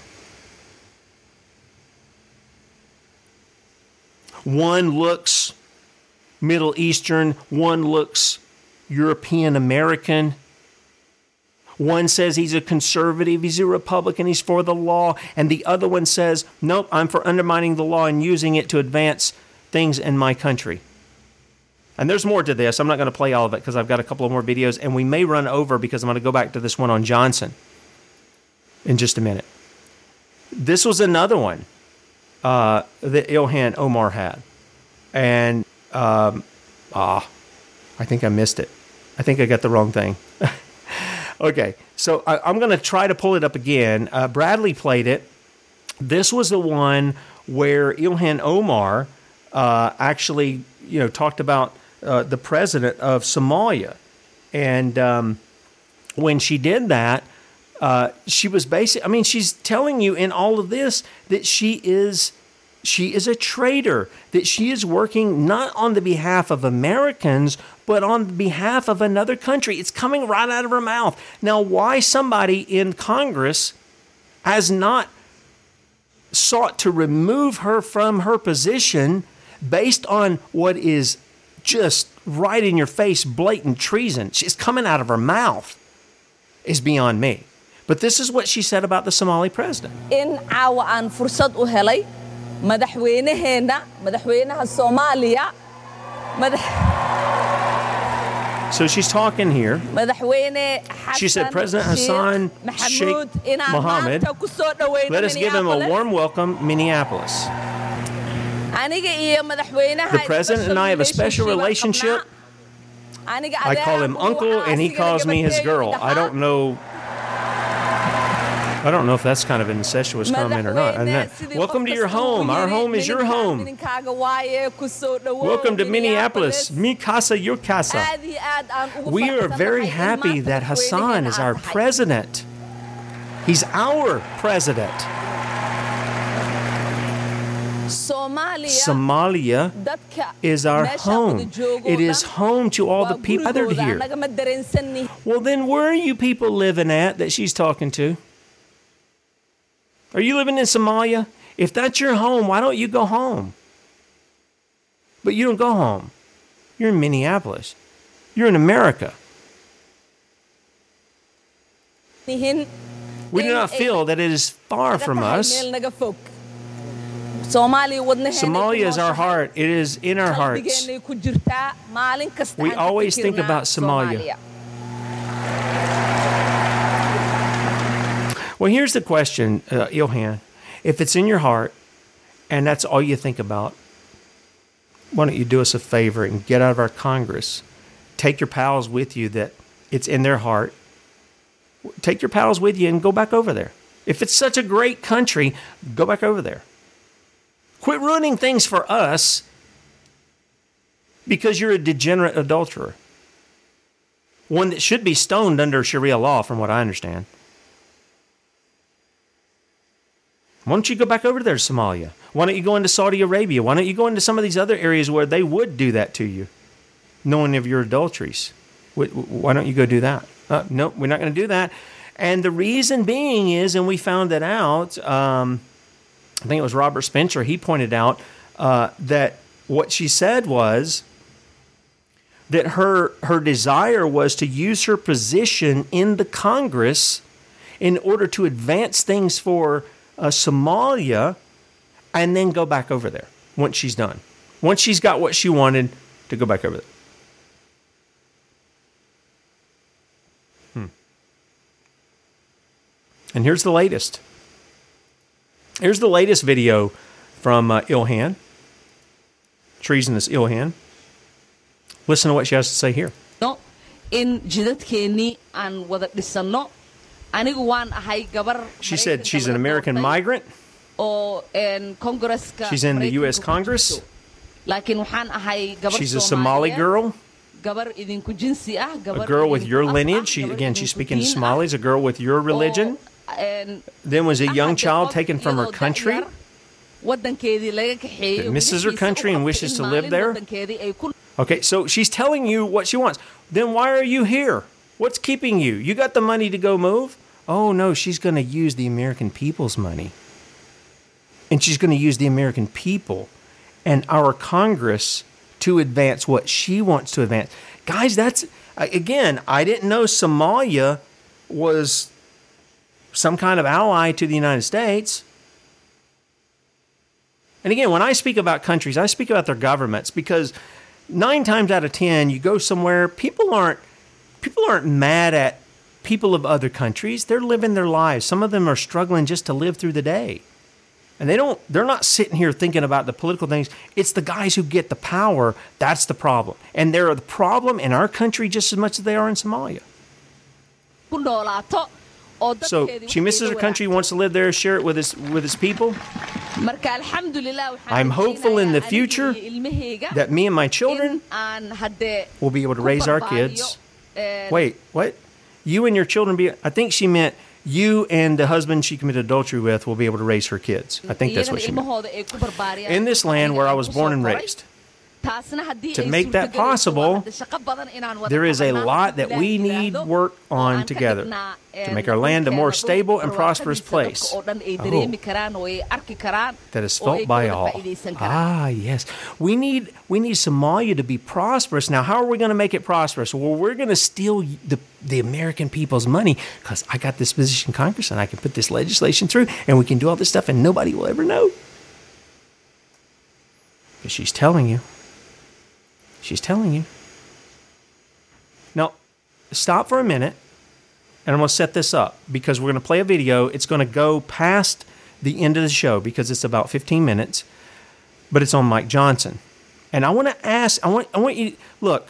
Speaker 1: One looks Middle Eastern, one looks European American. One says he's a conservative, he's a Republican, he's for the law, and the other one says, nope, I'm for undermining the law and using it to advance things in my country. And there's more to this. I'm not going to play all of it because I've got a couple of more videos, and we may run over because I'm going to go back to this one on Johnson in just a minute. This was another one uh, that Ilhan Omar had. And um, ah, I think I missed it. I think I got the wrong thing. okay, so I, I'm going to try to pull it up again. Uh, Bradley played it. This was the one where Ilhan Omar uh, actually, you know, talked about uh, the president of Somalia, and um, when she did that, uh, she was basic. I mean, she's telling you in all of this that she is she is a traitor. That she is working not on the behalf of Americans, but on behalf of another country. It's coming right out of her mouth. Now, why somebody in Congress has not sought to remove her from her position based on what is just right in your face, blatant treason. She's coming out of her mouth is beyond me. But this is what she said about the Somali president.
Speaker 3: in caawa aan fursad u helay madaxweynaheenna madaxweynaha soomaaliya
Speaker 1: So she's talking here. She said President Hassan Sheikh Mohammed,
Speaker 3: maanta ku soo dhaweyno
Speaker 1: Let us give him a warm welcome, Minneapolis.
Speaker 3: aniga iyo madaxweynaha
Speaker 1: The president and I have a special relationship. I call him uncle and he calls me his girl. I don't know. I don't know if that's kind of an incestuous comment or not. Don't know.
Speaker 3: Madaxweyne, sidii
Speaker 1: Welcome to your home. Our home is your home.
Speaker 3: nininkaaga waaye, ku soo dhawow
Speaker 1: Welcome to Minneapolis. Mi casa, your casa.
Speaker 3: Aad iyo aad aan ugu
Speaker 1: We are very happy that Hassan is our president. He's our president. Somalia is our home. It is home to all the people gathered here.
Speaker 3: annaga ma dareensanni
Speaker 1: Well, then where are you people living at that she's talking to? Are you living in Somalia? If that's your home, why don't you go home? But you don't go home. You're in Minneapolis. You're in America. We do not feel that it is far from us. Somalia is our heart. It is in our hearts. We always think about Somalia. Well, here's the question, uh, Ilhan. If it's in your heart and that's all you think about, why don't you do us a favor and get out of our Congress? Take your pals with you that it's in their heart. Take your pals with you and go back over there. If it's such a great country, go back over there. Quit ruining things for us because you're a degenerate adulterer. One that should be stoned under Sharia law, from what I understand. Why don't you go back over there to Somalia? Why don't you go into Saudi Arabia? Why don't you go into some of these other areas where they would do that to you, knowing of your adulteries? Wh- wh- Why don't you go do that? Uh, no, we're not going to do that. And the reason being is, and we found that out, um, I think it was Robert Spencer, he pointed out uh, that what she said was that her, her desire was to use her position in the Congress in order to advance things for uh, Somalia and then go back over there once she's done. Once she's got what she wanted, to go back over there. Hmm. And here's the latest. Here's the latest video from uh, Ilhan, treasonous Ilhan. Listen to what she has to say here.
Speaker 2: no in jidadkeennii aan wada dhisanno anigu waan ahay gabar
Speaker 1: She said she's an American migrant.
Speaker 2: oo
Speaker 1: She's in the US Congress.
Speaker 2: jirto. laakiin waxaan ahay gabar
Speaker 1: She's a Somali girl,
Speaker 2: gabar idinku jinsi ah gabar ah, ah.
Speaker 1: a girl with your lineage. She, again, she's speaking to Somalis, a girl with your religion. Then was a young child taken from her country.
Speaker 2: da'yar, wadankeedii
Speaker 1: That misses her
Speaker 2: oh,
Speaker 1: country and wishes to live there.
Speaker 2: Eh, ku
Speaker 1: Okay, so she's telling you what she wants. Then why are you here? What's keeping you? You got the money to go move? Oh no, she's going to use the American people's money. And she's going to use the American people and our Congress to advance what she wants to advance. Guys, that's again, I didn't know Somalia was some kind of ally to the United States. And again, when I speak about countries, I speak about their governments because nine times out of ten, you go somewhere, people aren't people aren't mad at people of other countries. They're living their lives. Some of them are struggling just to live through the day. And they don't they're not sitting here thinking about the political things. It's the guys who get the power, that's the problem. And they're the problem in our country just as much as they are in Somalia. So she misses her country, wants to live there, share it with his with his people. I'm hopeful in the future That me and my children will be able to raise our kids. Wait, what? You and your children be I think she meant you and the husband she committed adultery with will be able to raise her kids. I think that's what she meant.
Speaker 2: ilmahooda ay ku barbaariyaan.
Speaker 1: In this land where I was born and raised. To make that possible,
Speaker 2: waa hadda shaqo badan inaan wada
Speaker 1: There is a lot that we need work on together to make our land a more stable and prosperous place.
Speaker 2: oo dhan ay
Speaker 1: Oh.
Speaker 2: dareemi karaan oo ay arki karaan
Speaker 1: that is felt by all. Ah, yes. We need we need Somalia to be prosperous. Now, how are we going to make it prosperous? Well, we're going to steal the the American people's money because I got this position in Congress and I can put this legislation through, and we can do all this stuff, and nobody will ever know. But she's telling you. She's telling you. Now, stop for a minute, and I'm going to set this up because we're going to play a video. It's going to go past the end of the show because it's about 15 minutes, but it's on Mike Johnson. And I want to ask, I want, I want you, look,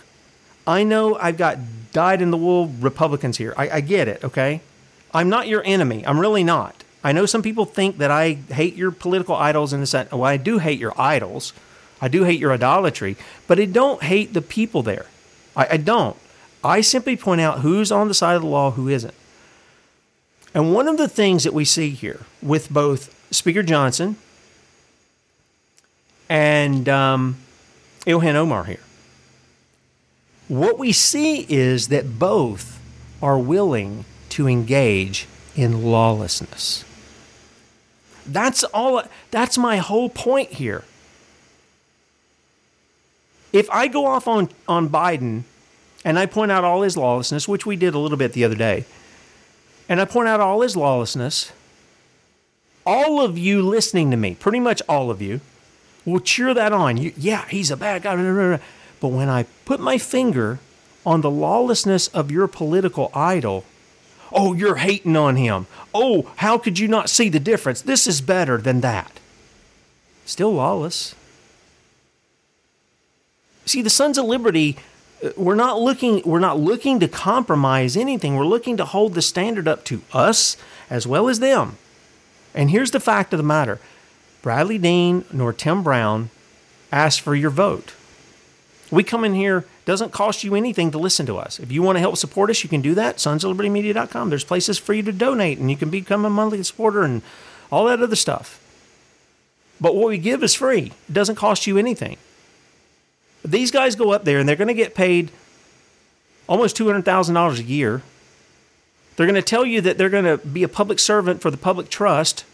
Speaker 1: I know I've got dyed in the wool Republicans here. I, I get it, okay? I'm not your enemy. I'm really not. I know some people think that I hate your political idols and this. Well, I do hate your idols. I do hate your idolatry, but I don't hate the people there. I, I don't. I simply point out who's on the side of the law, who isn't. And one of the things that we see here with both Speaker Johnson and um, Ilhan Omar here. What we see is that both are willing to engage in lawlessness. That's all that's my whole point here. If I go off on, on Biden and I point out all his lawlessness, which we did a little bit the other day, and I point out all his lawlessness, all of you listening to me, pretty much all of you, will cheer that on. You, yeah, he's a bad guy. But when I put my finger on the lawlessness of your political idol, oh, you're hating on him. Oh, how could you not see the difference? This is better than that. Still lawless. See, the Sons of Liberty, uh, we're not looking we're not looking to compromise anything. We're looking to hold the standard up to us as well as them. And here's the fact of the matter. Bradley Dean nor Tim Brown asked for your vote. We come in here, doesn't cost you anything to listen to us. If you want to help support us, you can do that. sonsoflibertymedia.com. There's places for you to donate and you can become a monthly supporter and all that other stuff. But what we give is free. It doesn't cost you anything. These guys go up there and they're going to get paid almost $200,000 a year. They're going to tell you that they're going to be a public servant for the public trust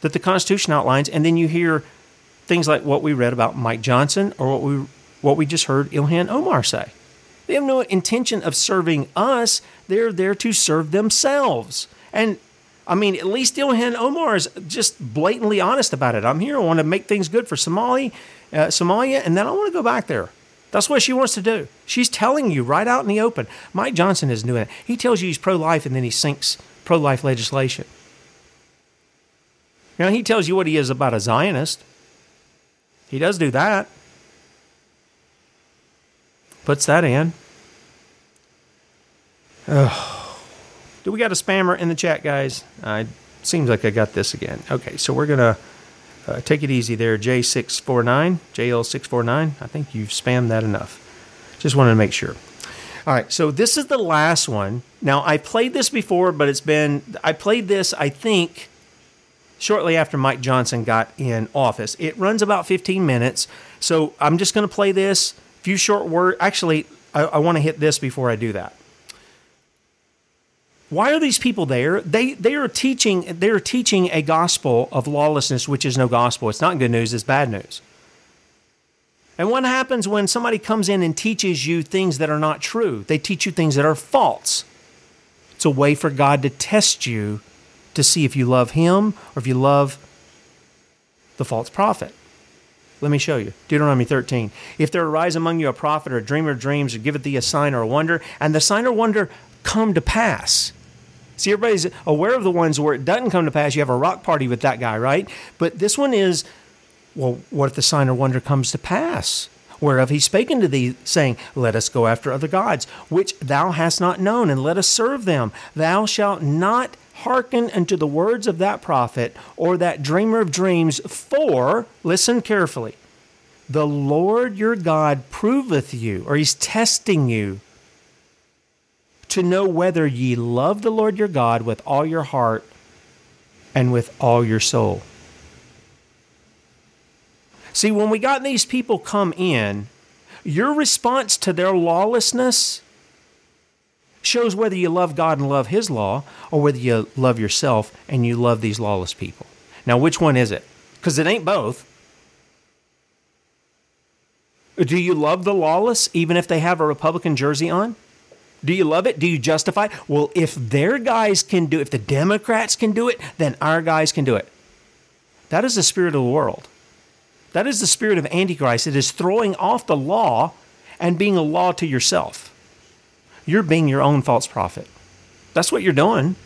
Speaker 1: that the Constitution outlines, and then you hear things like what we read about Mike Johnson or what we what we just heard Ilhan Omar say. They have no intention of serving us. They're there to serve themselves. And I mean, at least Ilhan Omar is just blatantly honest about it. I'm here. I want to make things good for Somali, uh, Somalia, and then I want to go back there. That's what she wants to do. She's telling you right out in the open. Mike Johnson is doing it. He tells you he's pro life and then he sinks pro life legislation. Know, he tells you what he is about a Zionist. He does do that. Puts that in. Oh. Do we got a spammer in the chat, guys? Uh, seems like I got this again. Okay, so we're to uh, take it easy there. J649, JL649. I think you've spammed that enough. Just wanted to make sure. All right, so this is the last one. Now, I played this before, but it's been, I played this, I think, shortly after Mike Johnson got in office. It runs about 15 minutes. So I'm just going to play this. Few short words. Actually, I, I want to hit this before I do that. Why are these people there? They they are teaching they are teaching a gospel of lawlessness, which is no gospel. It's not good news. It's bad news. And what happens when somebody comes in and teaches you things that are not true? They teach you things that are false. It's a way for God to test you to see if you love Him or if you love the false prophet. Let me show you. Deuteronomy 13. If there arise among you a prophet or a dreamer of dreams, or giveth thee a sign or a wonder, and the sign or wonder come to pass. See, everybody's aware of the ones where it doesn't come to pass. You have a rock party with that guy, right? But this one is, well, what if the sign or wonder comes to pass? Whereof he spake unto thee, saying, Let us go after other gods, which thou hast not known, and let us serve them. Thou shalt not hearken unto the words of that prophet or that dreamer of dreams, for, listen carefully, the Lord your God proveth you, or he's testing you, to know whether ye love the Lord your God with all your heart and with all your soul. See, when we got these people come in, your response to their lawlessness shows whether you love God and love His law or whether you love yourself and you love these lawless people. Now, which one is it? Because it ain't both. Do you love the lawless even if they have a Republican jersey on? Do you love it? Do you justify? Well, if their guys can do it, if the Democrats can do it, then our guys can do it. That is the spirit of the world. That is the spirit of Antichrist. It is throwing off the law and being a law to yourself you're being your own false prophet. That's what you're doing.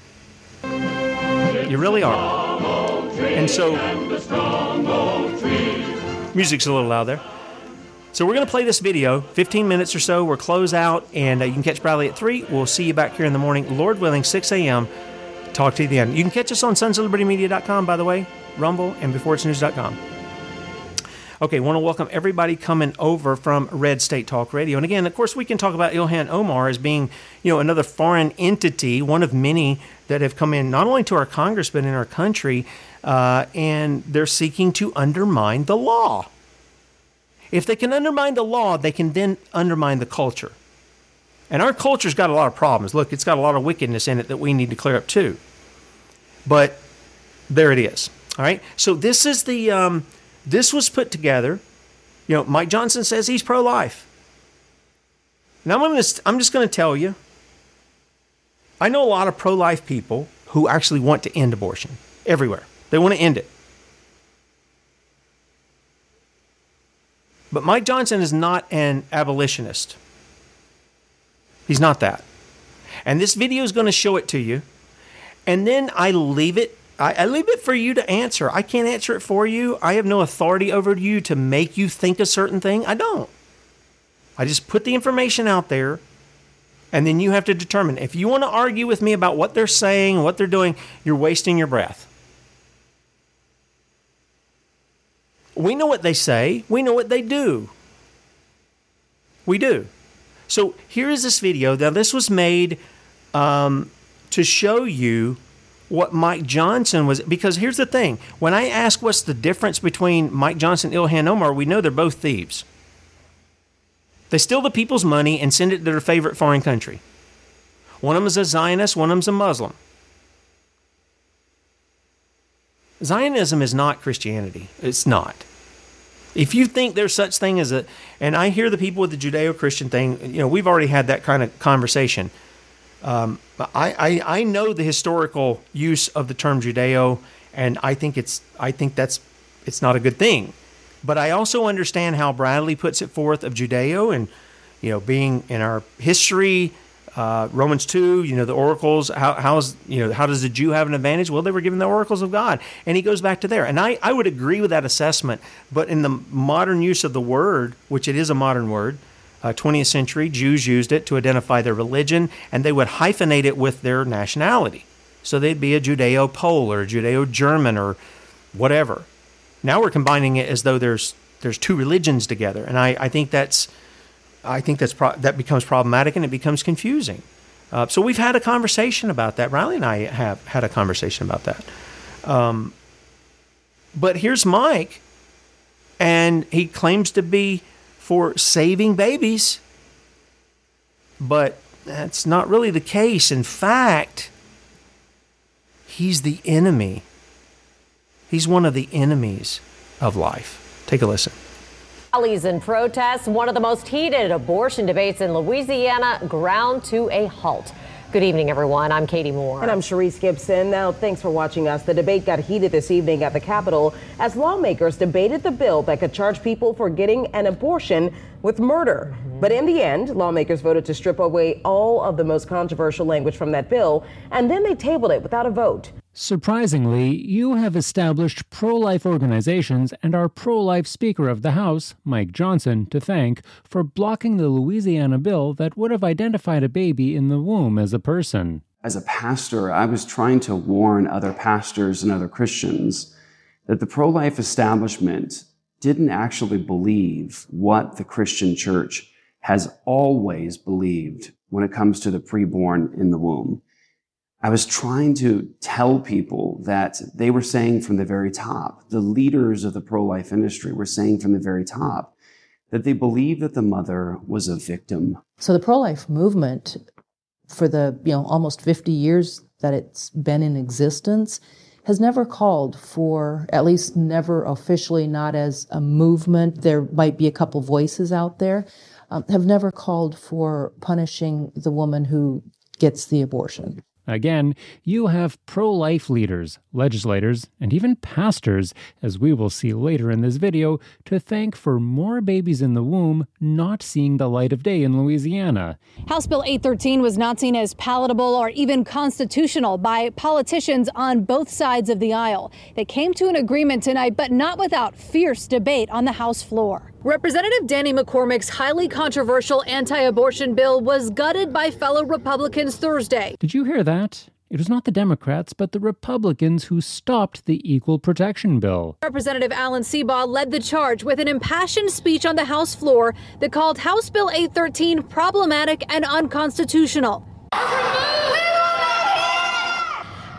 Speaker 1: You really are. And so, music's a little loud there. So we're going to play this video, 15 minutes or so. We'll close out, and uh, you can catch Bradley at 3. We'll see you back here in the morning, Lord willing, 6 a.m. Talk to you then. You can catch us on sonsoflibertymedia.com, by the way, Rumble, and beforeitsnews.com. Okay, want to welcome everybody coming over from Red State Talk Radio. And again, of course, we can talk about Ilhan Omar as being, you know, another foreign entity, one of many that have come in not only to our Congress but in our country, uh, and they're seeking to undermine the law. If they can undermine the law, they can then undermine the culture. And our culture's got a lot of problems. Look, it's got a lot of wickedness in it that we need to clear up too. But there it is. All right. So this is the um, this was put together. You know, Mike Johnson says he's pro-life. Now I'm to I'm just going to tell you. I know a lot of pro-life people who actually want to end abortion everywhere. They want to end it. But Mike Johnson is not an abolitionist. He's not that. And this video is going to show it to you. And then I leave it. I, I, leave it for you to answer. I can't answer it for you. I have no authority over you to make you think a certain thing. I don't. I just put the information out there, and then you have to determine. If you want to argue with me about what they're saying, what they're doing, you're wasting your breath. We know what they say, we know what they do. We do. So here is this video. Now, this was made um, to show you what Mike Johnson was. Because here's the thing when I ask what's the difference between Mike Johnson and Ilhan Omar, we know they're both thieves. They steal the people's money and send it to their favorite foreign country. One of them is a Zionist, one of them is a Muslim. Zionism is not Christianity. It's not. If you think there's such thing as a, and I hear the people with the Judeo-Christian thing, you know, we've already had that kind of conversation. Um, I, I I know the historical use of the term Judeo, and I think it's I think that's it's not a good thing. But I also understand how Bradley puts it forth of Judeo, and you know, being in our history, uh, Romans two, you know, the oracles. How how's you know how does the Jew have an advantage? Well, they were given the oracles of God, and he goes back to there. And I I would agree with that assessment. But in the modern use of the word, which it is a modern word, uh, 20th century Jews used it to identify their religion, and they would hyphenate it with their nationality. So they'd be a Judeo Pole or a Judeo German or whatever. Now we're combining it as though there's there's two religions together, and I, I think that's I think that's pro- that becomes problematic and it becomes confusing. Uh, so we've had a conversation about that. Riley and I have had a conversation about that. Um, but here's Mike, and he claims to be for saving babies, but that's not really the case. In fact, he's the enemy. He's one of the enemies of life. Take a listen.
Speaker 4: Rallies and protests, one of the most heated abortion debates in Louisiana, ground to a halt. Good evening, everyone. I'm Katie Moore.
Speaker 5: And I'm Sharice Gibson. Now, thanks for watching us. The debate got heated this evening at the Capitol as lawmakers debated the bill that could charge people for getting an abortion with murder. Mm-hmm. But in the end, lawmakers voted to strip away all of the most controversial language from that bill, and then they tabled it without a vote.
Speaker 6: Surprisingly, you have established pro life organizations and our pro life Speaker of the House, Mike Johnson, to thank for blocking the Louisiana bill that would have identified a baby in the womb as a person.
Speaker 7: As a pastor, I was trying to warn other pastors and other Christians that the pro life establishment didn't actually believe what the Christian church has always believed when it comes to the preborn in the womb. I was trying to tell people that they were saying from the very top, the leaders of the pro-life industry were saying from the very top that they believed that the mother was a victim.
Speaker 8: So the pro-life movement for the, you know, almost 50 years that it's been in existence has never called for, at least never officially, not as a movement. There might be a couple voices out there, um, have never called for punishing the woman who gets the abortion.
Speaker 6: Again, you have pro life leaders, legislators, and even pastors, as we will see later in this video, to thank for more babies in the womb not seeing the light of day in Louisiana.
Speaker 9: House Bill 813 was not seen as palatable or even constitutional by politicians on both sides of the aisle. They came to an agreement tonight, but not without fierce debate on the House floor. Representative Danny McCormick's highly controversial anti abortion bill was gutted by fellow Republicans Thursday.
Speaker 6: Did you hear that? It was not the Democrats, but the Republicans who stopped the Equal Protection Bill.
Speaker 9: Representative Alan Seabaugh led the charge with an impassioned speech on the House floor that called House Bill 813 problematic and unconstitutional.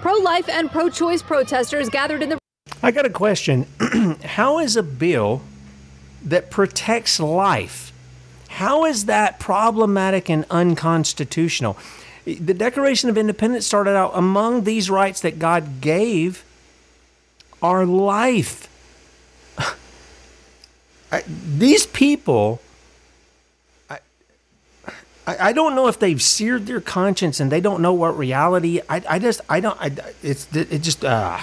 Speaker 9: Pro life and pro choice protesters gathered in the.
Speaker 1: I got a question. How is a bill that protects life. How is that problematic and unconstitutional? The Declaration of Independence started out among these rights that God gave are life. I, these people, I, I don't know if they've seared their conscience and they don't know what reality. I, I just, I don't. I, it's it just. Uh,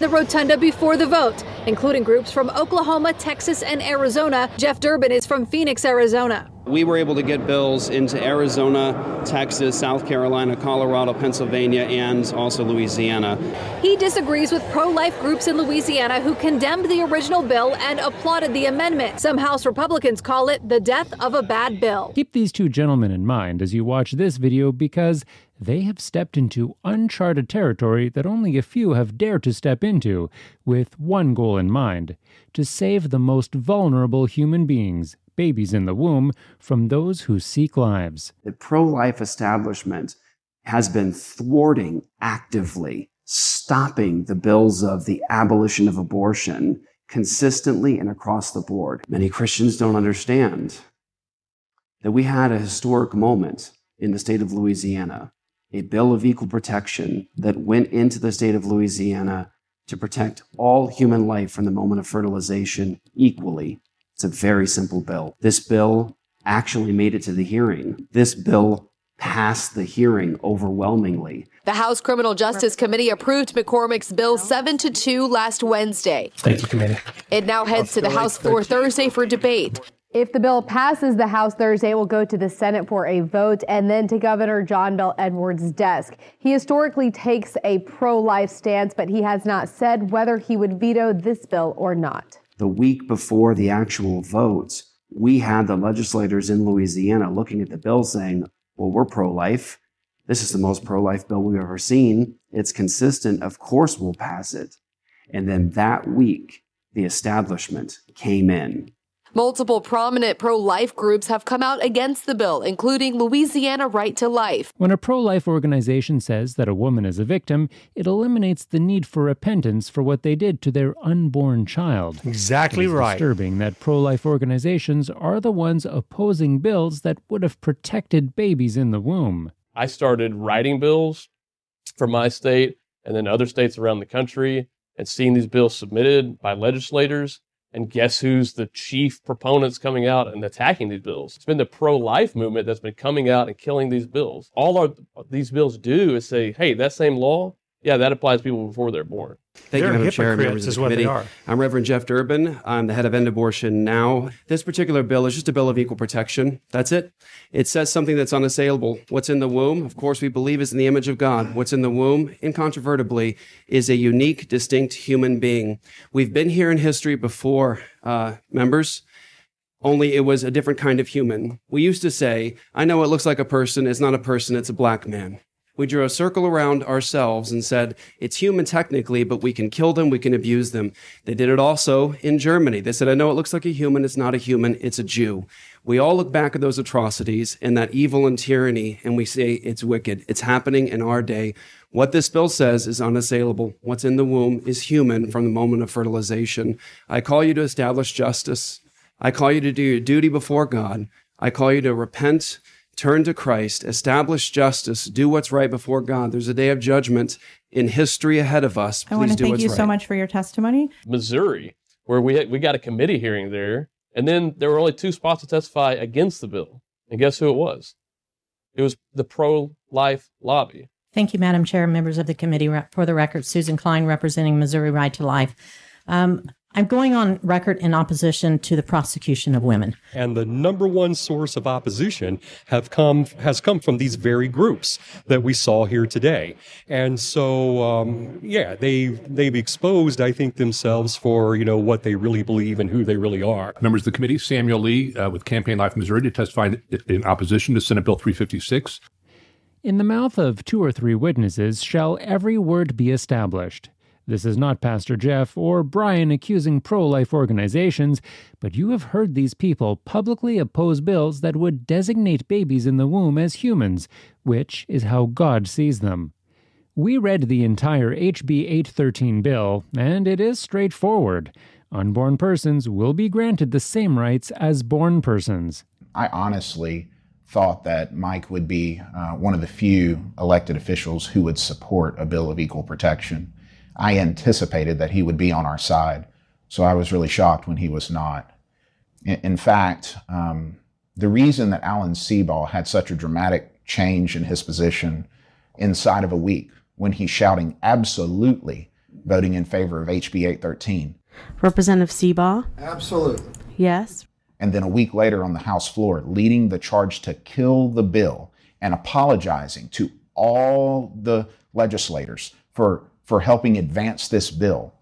Speaker 9: the rotunda before the vote, including groups from Oklahoma, Texas, and Arizona. Jeff Durbin is from Phoenix, Arizona.
Speaker 7: We were able to get bills into Arizona, Texas, South Carolina, Colorado, Pennsylvania, and also Louisiana.
Speaker 9: He disagrees with pro life groups in Louisiana who condemned the original bill and applauded the amendment. Some House Republicans call it the death of a bad bill.
Speaker 6: Keep these two gentlemen in mind as you watch this video because they have stepped into uncharted territory that only a few have dared to step into, with one goal in mind to save the most vulnerable human beings, babies in the womb, from those who seek lives.
Speaker 7: The pro life establishment has been thwarting actively, stopping the bills of the abolition of abortion consistently and across the board. Many Christians don't understand that we had a historic moment in the state of Louisiana a bill of equal protection that went into the state of Louisiana to protect all human life from the moment of fertilization equally. It's a very simple bill. This bill actually made it to the hearing. This bill passed the hearing overwhelmingly.
Speaker 10: The House Criminal Justice Committee approved McCormick's bill 7 to 2 last Wednesday.
Speaker 1: Thank you, committee.
Speaker 10: It now heads to the House floor Thursday for debate.
Speaker 11: If the bill passes the House Thursday, it will go to the Senate for a vote and then to Governor John Bel Edwards' desk. He historically takes a pro life stance, but he has not said whether he would veto this bill or not.
Speaker 7: The week before the actual votes, we had the legislators in Louisiana looking at the bill saying, well, we're pro life. This is the most pro life bill we've ever seen. It's consistent. Of course, we'll pass it. And then that week, the establishment came in
Speaker 10: Multiple prominent pro life groups have come out against the bill, including Louisiana Right to Life.
Speaker 6: When a pro life organization says that a woman is a victim, it eliminates the need for repentance for what they did to their unborn child.
Speaker 1: Exactly right.
Speaker 6: disturbing that pro life organizations are the ones opposing bills that would have protected babies in the womb.
Speaker 12: I started writing bills for my state and then other states around the country and seeing these bills submitted by legislators and guess who's the chief proponents coming out and attacking these bills? It's been the pro life movement that's been coming out and killing these bills. All our, these bills do is say, hey, that same law, yeah, that applies to people before they're born.
Speaker 7: Thank
Speaker 1: They're
Speaker 7: you, Madam Chair, members of the committee. I'm Reverend Jeff Durbin. I'm the head of End Abortion Now. This particular bill is just a bill of equal protection. That's it. It says something that's unassailable. What's in the womb, of course, we believe is in the image of God. What's in the womb, incontrovertibly, is a unique, distinct human being. We've been here in history before, uh, members. Only it was a different kind of human. We used to say, I know it looks like a person. It's not a person. It's a black man. We drew a circle around ourselves and said, it's human technically, but we can kill them, we can abuse them. They did it also in Germany. They said, I know it looks like a human, it's not a human, it's a Jew. We all look back at those atrocities and that evil and tyranny, and we say it's wicked. It's happening in our day. What this bill says is unassailable. What's in the womb is human from the moment of fertilization. I call you to establish justice. I call you to do your duty before God. I call you to repent turn to Christ, establish justice, do what's right before God. There's a day of judgment in history ahead of us. Please
Speaker 13: I want to
Speaker 7: do
Speaker 13: thank you
Speaker 7: right.
Speaker 13: so much for your testimony.
Speaker 12: Missouri, where we had, we got a committee hearing there, and then there were only two spots to testify against the bill. And guess who it was? It was the pro-life lobby.
Speaker 14: Thank you, Madam Chair, members of the committee. For the record, Susan Klein representing Missouri Right to Life. Um, I'm going on record in opposition to the prosecution of women.
Speaker 15: and the number one source of opposition have come has come from these very groups that we saw here today and so um, yeah they they've exposed i think themselves for you know what they really believe and who they really are
Speaker 16: Members of the committee, Samuel Lee uh, with Campaign Life Missouri to testify in, in opposition to Senate Bill 356.
Speaker 6: In the mouth of two or three witnesses shall every word be established. This is not Pastor Jeff or Brian accusing pro life organizations, but you have heard these people publicly oppose bills that would designate babies in the womb as humans, which is how God sees them. We read the entire HB 813 bill, and it is straightforward. unborn persons will be granted the same rights as born persons.
Speaker 13: I honestly thought that Mike would be uh, one of the few elected officials who would support a bill of equal protection. I anticipated that he would be on our side, so I was really shocked when he was not. In, in fact, um, the reason that Alan Seabaugh had such a dramatic change in his position inside of a week when he's shouting absolutely voting in favor of HB 813.
Speaker 17: Representative Seabaugh?
Speaker 13: Absolutely.
Speaker 17: Yes.
Speaker 13: And then a week later on the House floor, leading the charge to kill the bill and apologizing to all the legislators for, for helping advance this bill.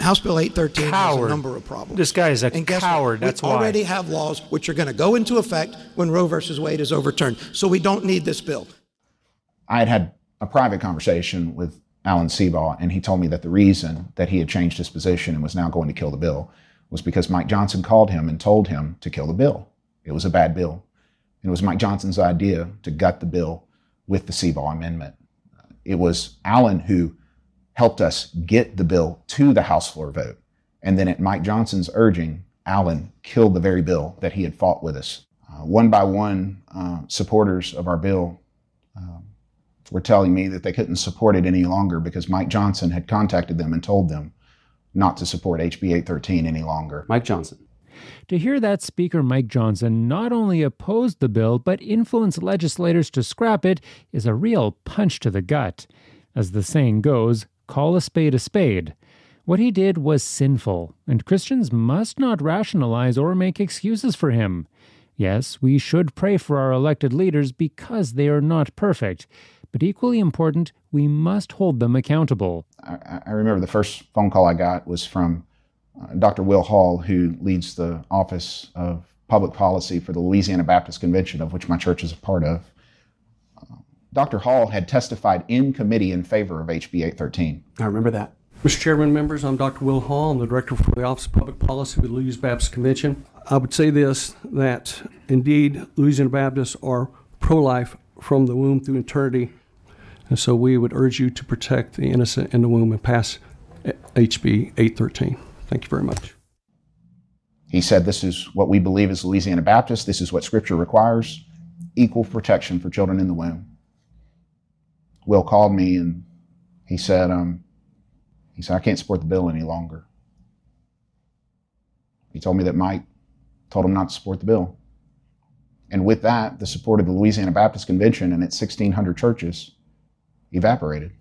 Speaker 18: House Bill 813 has a number of problems.
Speaker 1: This guy is a
Speaker 18: and guess
Speaker 1: coward,
Speaker 18: What?
Speaker 1: that's
Speaker 18: we
Speaker 1: why.
Speaker 18: already have laws which are going to go into effect when Roe versus Wade is overturned. So we don't need this bill.
Speaker 13: I had had a private conversation with Alan Seabaugh, and he told me that the reason that he had changed his position and was now going to kill the bill was because Mike Johnson called him and told him to kill the bill. It was a bad bill. And it was Mike Johnson's idea to gut the bill with the Seabaugh Amendment. It was Alan who helped us get the bill to the House floor vote. And then at Mike Johnson's urging, Alan killed the very bill that he had fought with us. Uh, one by one, uh, supporters of our bill um, were telling me that they couldn't support it any longer because Mike Johnson had contacted them and told them not to support HB 813 any longer.
Speaker 7: Mike Johnson.
Speaker 6: To hear that Speaker Mike Johnson not only opposed the bill but influenced legislators to scrap it is a real punch to the gut. As the saying goes, call a spade a spade. What he did was sinful, and Christians must not rationalize or make excuses for him. Yes, we should pray for our elected leaders because they are not perfect, but equally important, we must hold them accountable.
Speaker 13: I, I remember the first phone call I got was from uh, Dr. Will Hall, who leads the Office of Public Policy for the Louisiana Baptist Convention, of which my church is a part of. Dr. Hall had testified in committee in favor of HB 813.
Speaker 7: I remember that.
Speaker 19: Mr. Chairman, members, I'm Dr. Will Hall. I'm the Director for the Office of Public Policy with Louisiana Baptist Convention. I would say this that indeed Louisiana Baptists are pro life from the womb through eternity. And so we would urge you to protect the innocent in the womb and pass HB 813. Thank you very much.
Speaker 13: He said, This is what we believe as Louisiana Baptists. This is what Scripture requires equal protection for children in the womb. Will called me and he said, um, he said, I can't support the bill any longer. He told me that Mike told him not to support the bill. And with that, the support of the Louisiana Baptist Convention and its 1,600 churches evaporated.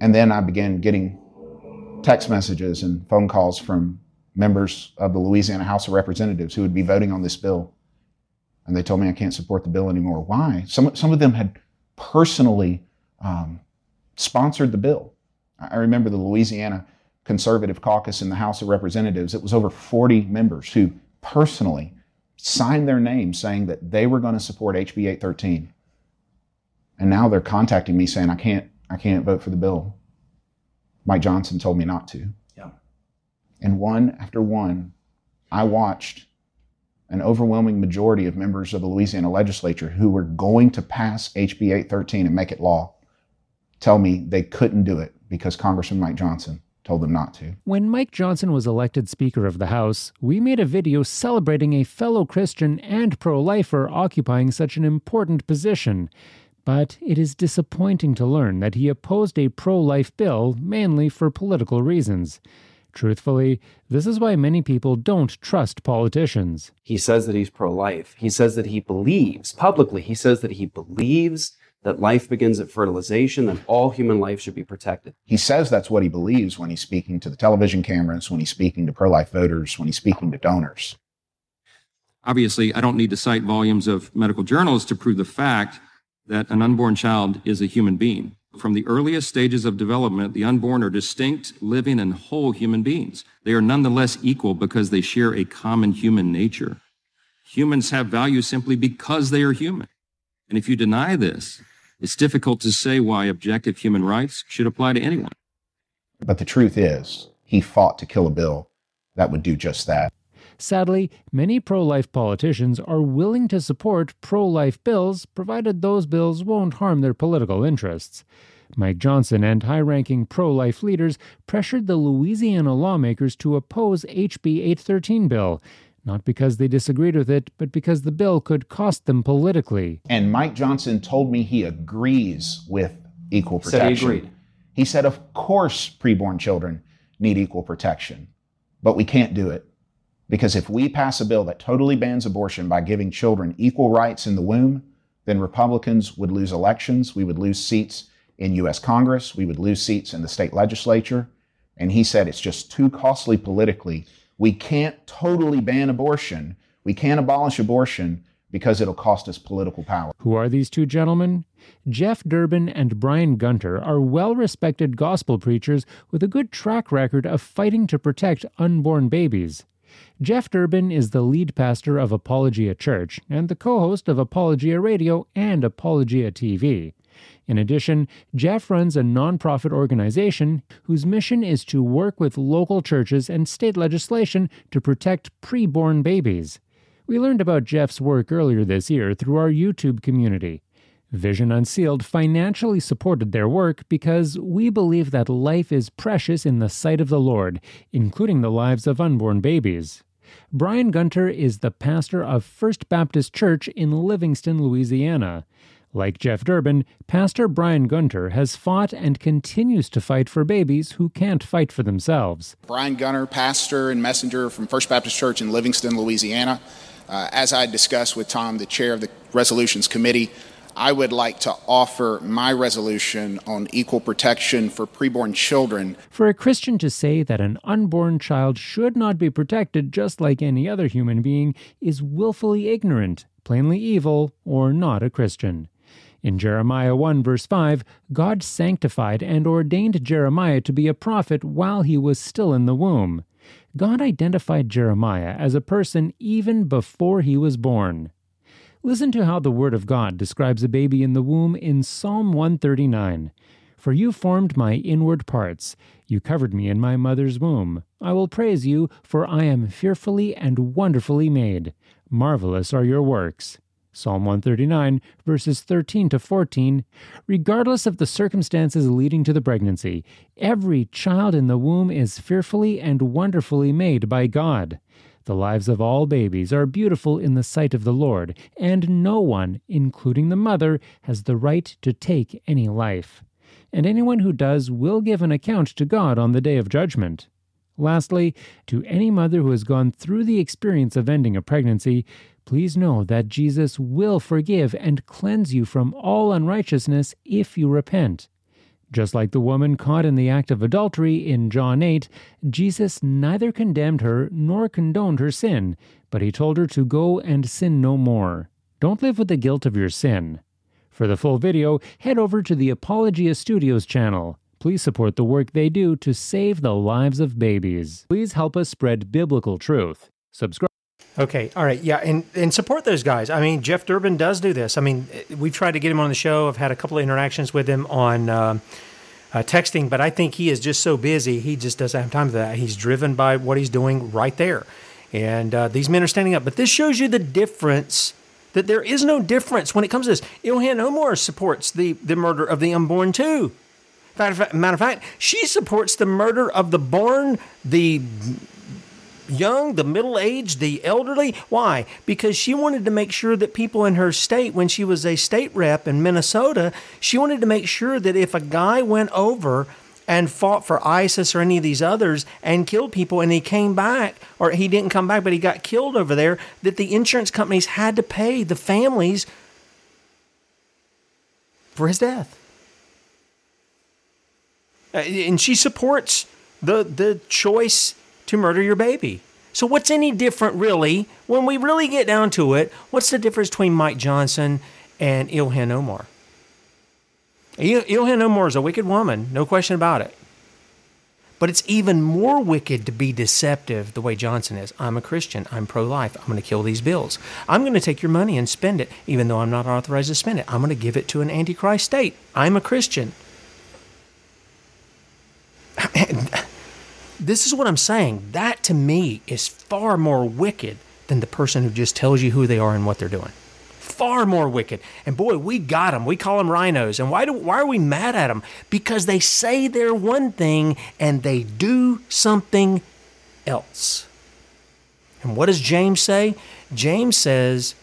Speaker 13: And then I began getting text messages and phone calls from members of the Louisiana House of Representatives who would be voting on this bill. And they told me I can't support the bill anymore. Why? Some, some of them had personally um, sponsored the bill. I remember the Louisiana Conservative Caucus in the House of Representatives. It was over 40 members who personally signed their name saying that they were going to support HB 813. And now they're contacting me saying I can't I can't vote for the bill. Mike Johnson told me not to.
Speaker 7: Yeah.
Speaker 13: And one after one, I watched an overwhelming majority of members of the Louisiana legislature who were going to pass HB 813 and make it law tell me they couldn't do it because Congressman Mike Johnson told them not to.
Speaker 6: When Mike Johnson was elected Speaker of the House, we made a video celebrating a fellow Christian and pro lifer occupying such an important position. But it is disappointing to learn that he opposed a pro life bill mainly for political reasons. Truthfully, this is why many people don't trust politicians.
Speaker 7: He says that he's pro life. He says that he believes, publicly, he says that he believes that life begins at fertilization, that all human life should be protected.
Speaker 13: He says that's what he believes when he's speaking to the television cameras, when he's speaking to pro life voters, when he's speaking to donors.
Speaker 20: Obviously, I don't need to cite volumes of medical journals to prove the fact that an unborn child is a human being. From the earliest stages of development, the unborn are distinct, living, and whole human beings. They are nonetheless equal because they share a common human nature. Humans have value simply because they are human. And if you deny this, it's difficult to say why objective human rights should apply to anyone.
Speaker 13: But the truth is, he fought to kill a bill that would do just that.
Speaker 6: Sadly, many pro life politicians are willing to support pro life bills provided those bills won't harm their political interests. Mike Johnson and high ranking pro life leaders pressured the Louisiana lawmakers to oppose HB 813 bill, not because they disagreed with it, but because the bill could cost them politically.
Speaker 13: And Mike Johnson told me he agrees with equal
Speaker 7: Said he
Speaker 13: protection.
Speaker 7: agreed.
Speaker 13: He said, of course, preborn children need equal protection, but we can't do it. Because if we pass a bill that totally bans abortion by giving children equal rights in the womb, then Republicans would lose elections. We would lose seats in U.S. Congress. We would lose seats in the state legislature. And he said it's just too costly politically. We can't totally ban abortion. We can't abolish abortion because it'll cost us political power.
Speaker 6: Who are these two gentlemen? Jeff Durbin and Brian Gunter are well respected gospel preachers with a good track record of fighting to protect unborn babies. Jeff Durbin is the lead pastor of Apologia Church and the co host of Apologia Radio and Apologia TV. In addition, Jeff runs a nonprofit organization whose mission is to work with local churches and state legislation to protect preborn babies. We learned about Jeff's work earlier this year through our YouTube community. Vision Unsealed financially supported their work because we believe that life is precious in the sight of the Lord, including the lives of unborn babies. Brian Gunter is the pastor of First Baptist Church in Livingston, Louisiana. Like Jeff Durbin, Pastor Brian Gunter has fought and continues to fight for babies who can't fight for themselves.
Speaker 21: Brian Gunter, pastor and messenger from First Baptist Church in Livingston, Louisiana. Uh, as I discussed with Tom, the chair of the Resolutions Committee, I would like to offer my resolution on equal protection for preborn children.
Speaker 6: For a Christian to say that an unborn child should not be protected just like any other human being is willfully ignorant, plainly evil, or not a Christian. In Jeremiah 1, verse 5, God sanctified and ordained Jeremiah to be a prophet while he was still in the womb. God identified Jeremiah as a person even before he was born. Listen to how the Word of God describes a baby in the womb in Psalm 139. For you formed my inward parts, you covered me in my mother's womb. I will praise you, for I am fearfully and wonderfully made. Marvelous are your works. Psalm 139, verses 13 to 14. Regardless of the circumstances leading to the pregnancy, every child in the womb is fearfully and wonderfully made by God. The lives of all babies are beautiful in the sight of the Lord, and no one, including the mother, has the right to take any life. And anyone who does will give an account to God on the day of judgment. Lastly, to any mother who has gone through the experience of ending a pregnancy, please know that Jesus will forgive and cleanse you from all unrighteousness if you repent. Just like the woman caught in the act of adultery in John 8, Jesus neither condemned her nor condoned her sin, but he told her to go and sin no more. Don't live with the guilt of your sin. For the full video, head over to the Apologia Studios channel. Please support the work they do to save the lives of babies. Please help us spread biblical truth. Subscribe.
Speaker 1: Okay, all right, yeah, and and support those guys. I mean, Jeff Durbin does do this. I mean, we've tried to get him on the show. I've had a couple of interactions with him on uh, uh, texting, but I think he is just so busy. He just doesn't have time for that. He's driven by what he's doing right there, and uh, these men are standing up. But this shows you the difference. That there is no difference when it comes to this. Ilhan Omar supports the, the murder of the unborn too. Matter of, matter of fact, she supports the murder of the born, the young, the middle aged, the elderly. Why? Because she wanted to make sure that people in her state, when she was a state rep in Minnesota, she wanted to make sure that if a guy went over and fought for ISIS or any of these others and killed people and he came back, or he didn't come back, but he got killed over there, that the insurance companies had to pay the families for his death. Uh, and she supports the the choice to murder your baby. So what's any different really when we really get down to it? What's the difference between Mike Johnson and Ilhan Omar? Ilhan Omar is a wicked woman, no question about it. But it's even more wicked to be deceptive the way Johnson is. I'm a Christian. I'm pro life. I'm going to kill these bills. I'm going to take your money and spend it, even though I'm not authorized to spend it. I'm going to give it to an antichrist state. I'm a Christian. this is what I'm saying. That to me is far more wicked than the person who just tells you who they are and what they're doing. far more wicked. And boy, we got them. We call them rhinos. And why do why are we mad at them? Because they say they're one thing and they do something else. And what does James say? James says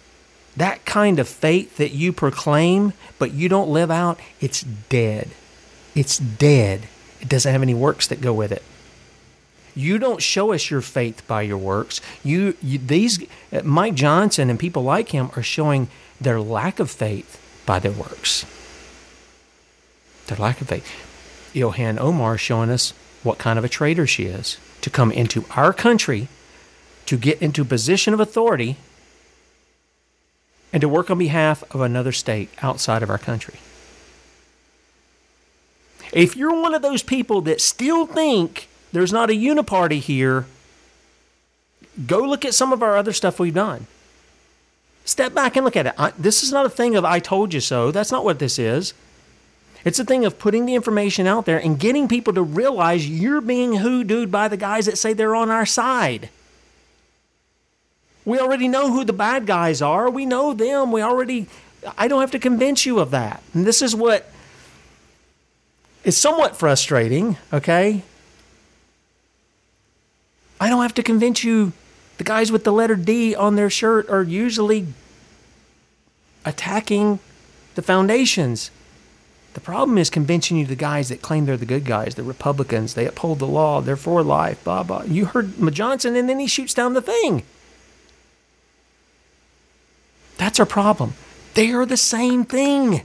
Speaker 1: that kind of faith that you proclaim but you don't live out, it's dead. It's dead. It doesn't have any works that go with it. You don't show us your faith by your works. You, you these Mike Johnson and people like him are showing their lack of faith by their works. Their lack of faith. Ilhan Omar showing us what kind of a traitor she is to come into our country to get into a position of authority and to work on behalf of another state outside of our country. If you're one of those people that still think there's not a uniparty here, go look at some of our other stuff we've done. Step back and look at it. I, this is not a thing of I told you so. That's not what this is. It's a thing of putting the information out there and getting people to realize you're being hoodooed by the guys that say they're on our side. We already know who the bad guys are. We know them. We already, I don't have to convince you of that. And this is what is somewhat frustrating, okay? I don't have to convince you the guys with the letter D on their shirt are usually attacking the foundations. The problem is convincing you the guys that claim they're the good guys, the Republicans, they uphold the law, they're for life, blah, blah. You heard Johnson, and then he shoots down the thing. That's our problem. They are the same thing.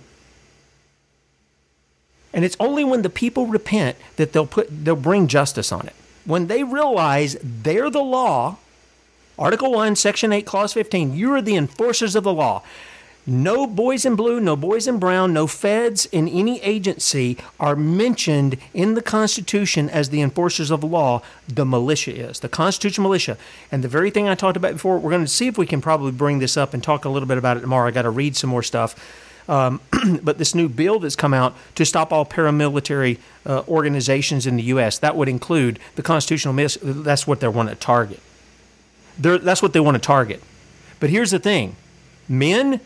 Speaker 1: And it's only when the people repent that they'll put they'll bring justice on it. When they realize they're the law, Article 1, Section 8, Clause 15, you are the enforcers of the law. No boys in blue, no boys in brown, no feds in any agency are mentioned in the Constitution as the enforcers of the law. The militia is, the Constitution militia. And the very thing I talked about before, we're going to see if we can probably bring this up and talk a little bit about it tomorrow. I got to read some more stuff. Um, but this new bill that's come out to stop all paramilitary uh, organizations in the U.S. that would include the constitutional miss. That's what they want to target. They're, that's what they want to target. But here's the thing, men.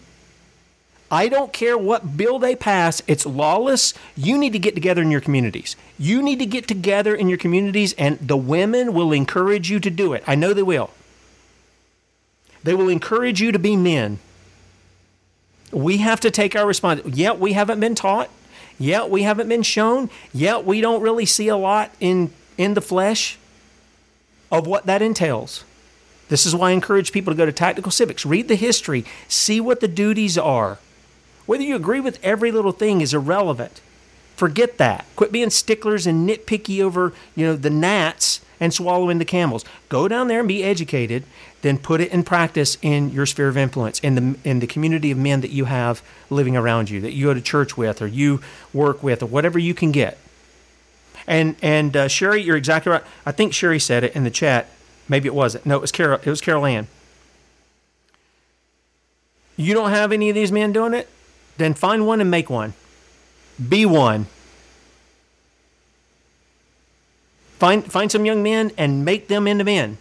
Speaker 1: I don't care what bill they pass, it's lawless. You need to get together in your communities. You need to get together in your communities, and the women will encourage you to do it. I know they will. They will encourage you to be men. We have to take our responsibility. Yet we haven't been taught. Yet we haven't been shown. Yet we don't really see a lot in, in the flesh of what that entails. This is why I encourage people to go to Tactical Civics, read the history, see what the duties are. Whether you agree with every little thing is irrelevant. Forget that. Quit being sticklers and nitpicky over, you know, the gnats and swallowing the camels. Go down there and be educated, then put it in practice in your sphere of influence, in the in the community of men that you have living around you, that you go to church with or you work with or whatever you can get. And and uh, Sherry, you're exactly right. I think Sherry said it in the chat. Maybe it wasn't. No, it was Carol. It was Carol Ann. You don't have any of these men doing it? Then find one and make one. Be one. Find find some young men and make them into men.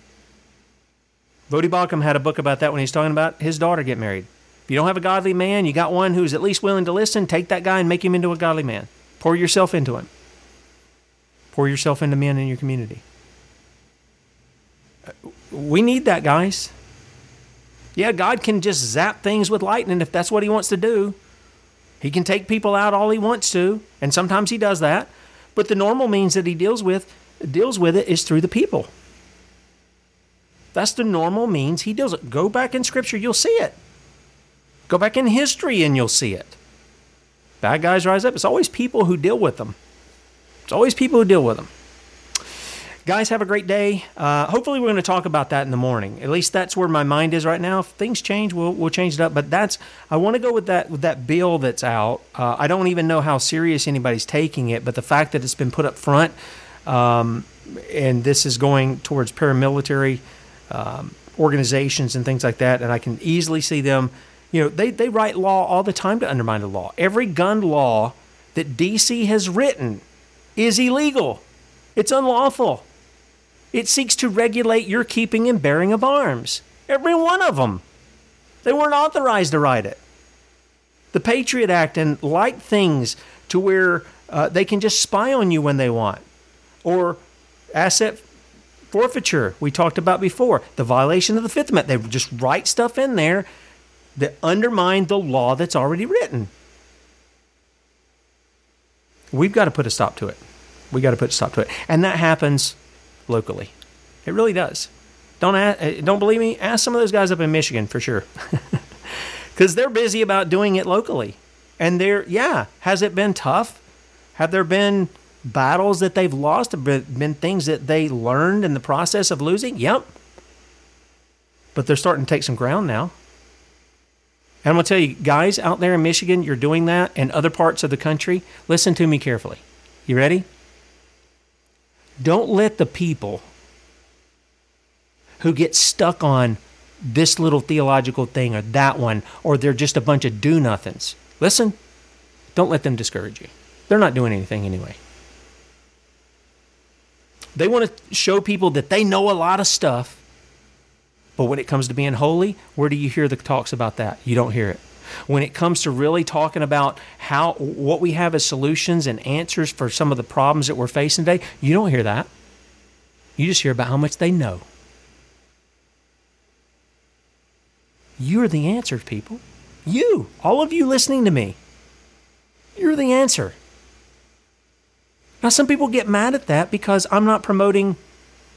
Speaker 1: Voddie Baucham had a book about that when he's talking about his daughter get married. If you don't have a godly man, you got one who's at least willing to listen, take that guy and make him into a godly man. Pour yourself into him. Pour yourself into men in your community. Uh, we need that, guys. Yeah, God can just zap things with lightning if that's what He wants to do. He can take people out all He wants to, and sometimes He does that. But the normal means that He deals with deals with it is through the people. That's the normal means He deals it. Go back in Scripture, you'll see it. Go back in history, and you'll see it. Bad guys rise up. It's always people who deal with them. It's always people who deal with them. Guys, have a great day. Uh, hopefully, we're going to talk about that in the morning. At least that's where my mind is right now. If things change, we'll, we'll change it up. But that's I want to go with that with that bill that's out. Uh, I don't even know how serious anybody's taking it, but the fact that it's been put up front, um, and this is going towards paramilitary um, organizations and things like that, and I can easily see them. You know, they they write law all the time to undermine the law. Every gun law that DC has written is illegal. It's unlawful. It seeks to regulate your keeping and bearing of arms. Every one of them. They weren't authorized to write it. The Patriot Act and like things to where uh, they can just spy on you when they want, or asset forfeiture we talked about before, the violation of the Fifth Amendment. They just write stuff in there that undermine the law that's already written. We've got to put a stop to it. We got to put a stop to it, and that happens locally. It really does. Don't ask, eh, don't believe me? Ask some of those guys up in Michigan for sure, because they're busy about doing it locally. And they're yeah, has it been tough? Have there been battles that they've lost? Have been, things that they learned in the process of losing? Yep. But they're starting to take some ground now. And I'm going to tell you, guys out there in Michigan, you're doing that, and other parts of the country, listen to me carefully. You ready? Don't let the people who get stuck on this little theological thing or that one, or they're just a bunch of do nothings. Listen, don't let them discourage you. They're not doing anything anyway. They want to show people that they know a lot of stuff, but when it comes to being holy, where do you hear the talks about that? You don't hear it. When it comes to really talking about how what we have as solutions and answers for some of the problems that we're facing today, you don't hear that. You just hear about how much they know. You're the answer, people. You, all of you listening to me, you're the answer. Now, some people get mad at that because I'm not promoting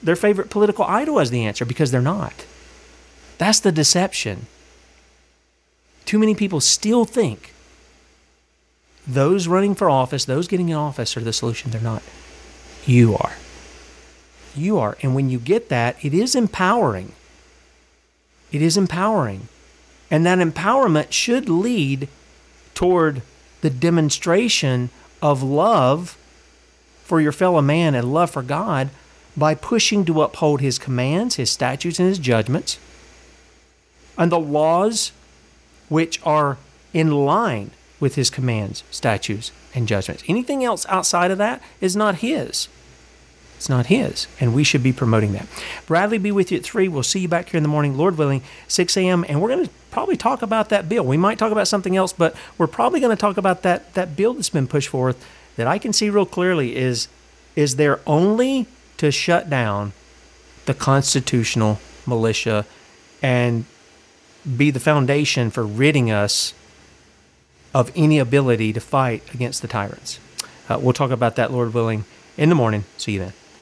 Speaker 1: their favorite political idol as the answer because they're not. That's the deception. Too many people still think those running for office, those getting in office, are the solution. They're not. You are. You are. And when you get that, it is empowering. It is empowering. And that empowerment should lead toward the demonstration of love for your fellow man and love for God by pushing to uphold his commands, his statutes, and his judgments, and the laws which are in line with his commands, statutes, and judgments. Anything else outside of that is not his. It's not his, and we should be promoting that. Bradley be with you at 3. We'll see you back here in the morning, Lord willing, 6 a.m., and we're going to probably talk about that bill. We might talk about something else, but we're probably going to talk about that, that bill that's been pushed forth that I can see real clearly is, is there only to shut down the constitutional militia and be the foundation for ridding us of any ability to fight against the tyrants. Uh, we'll talk about that, Lord willing, in the morning. See you then.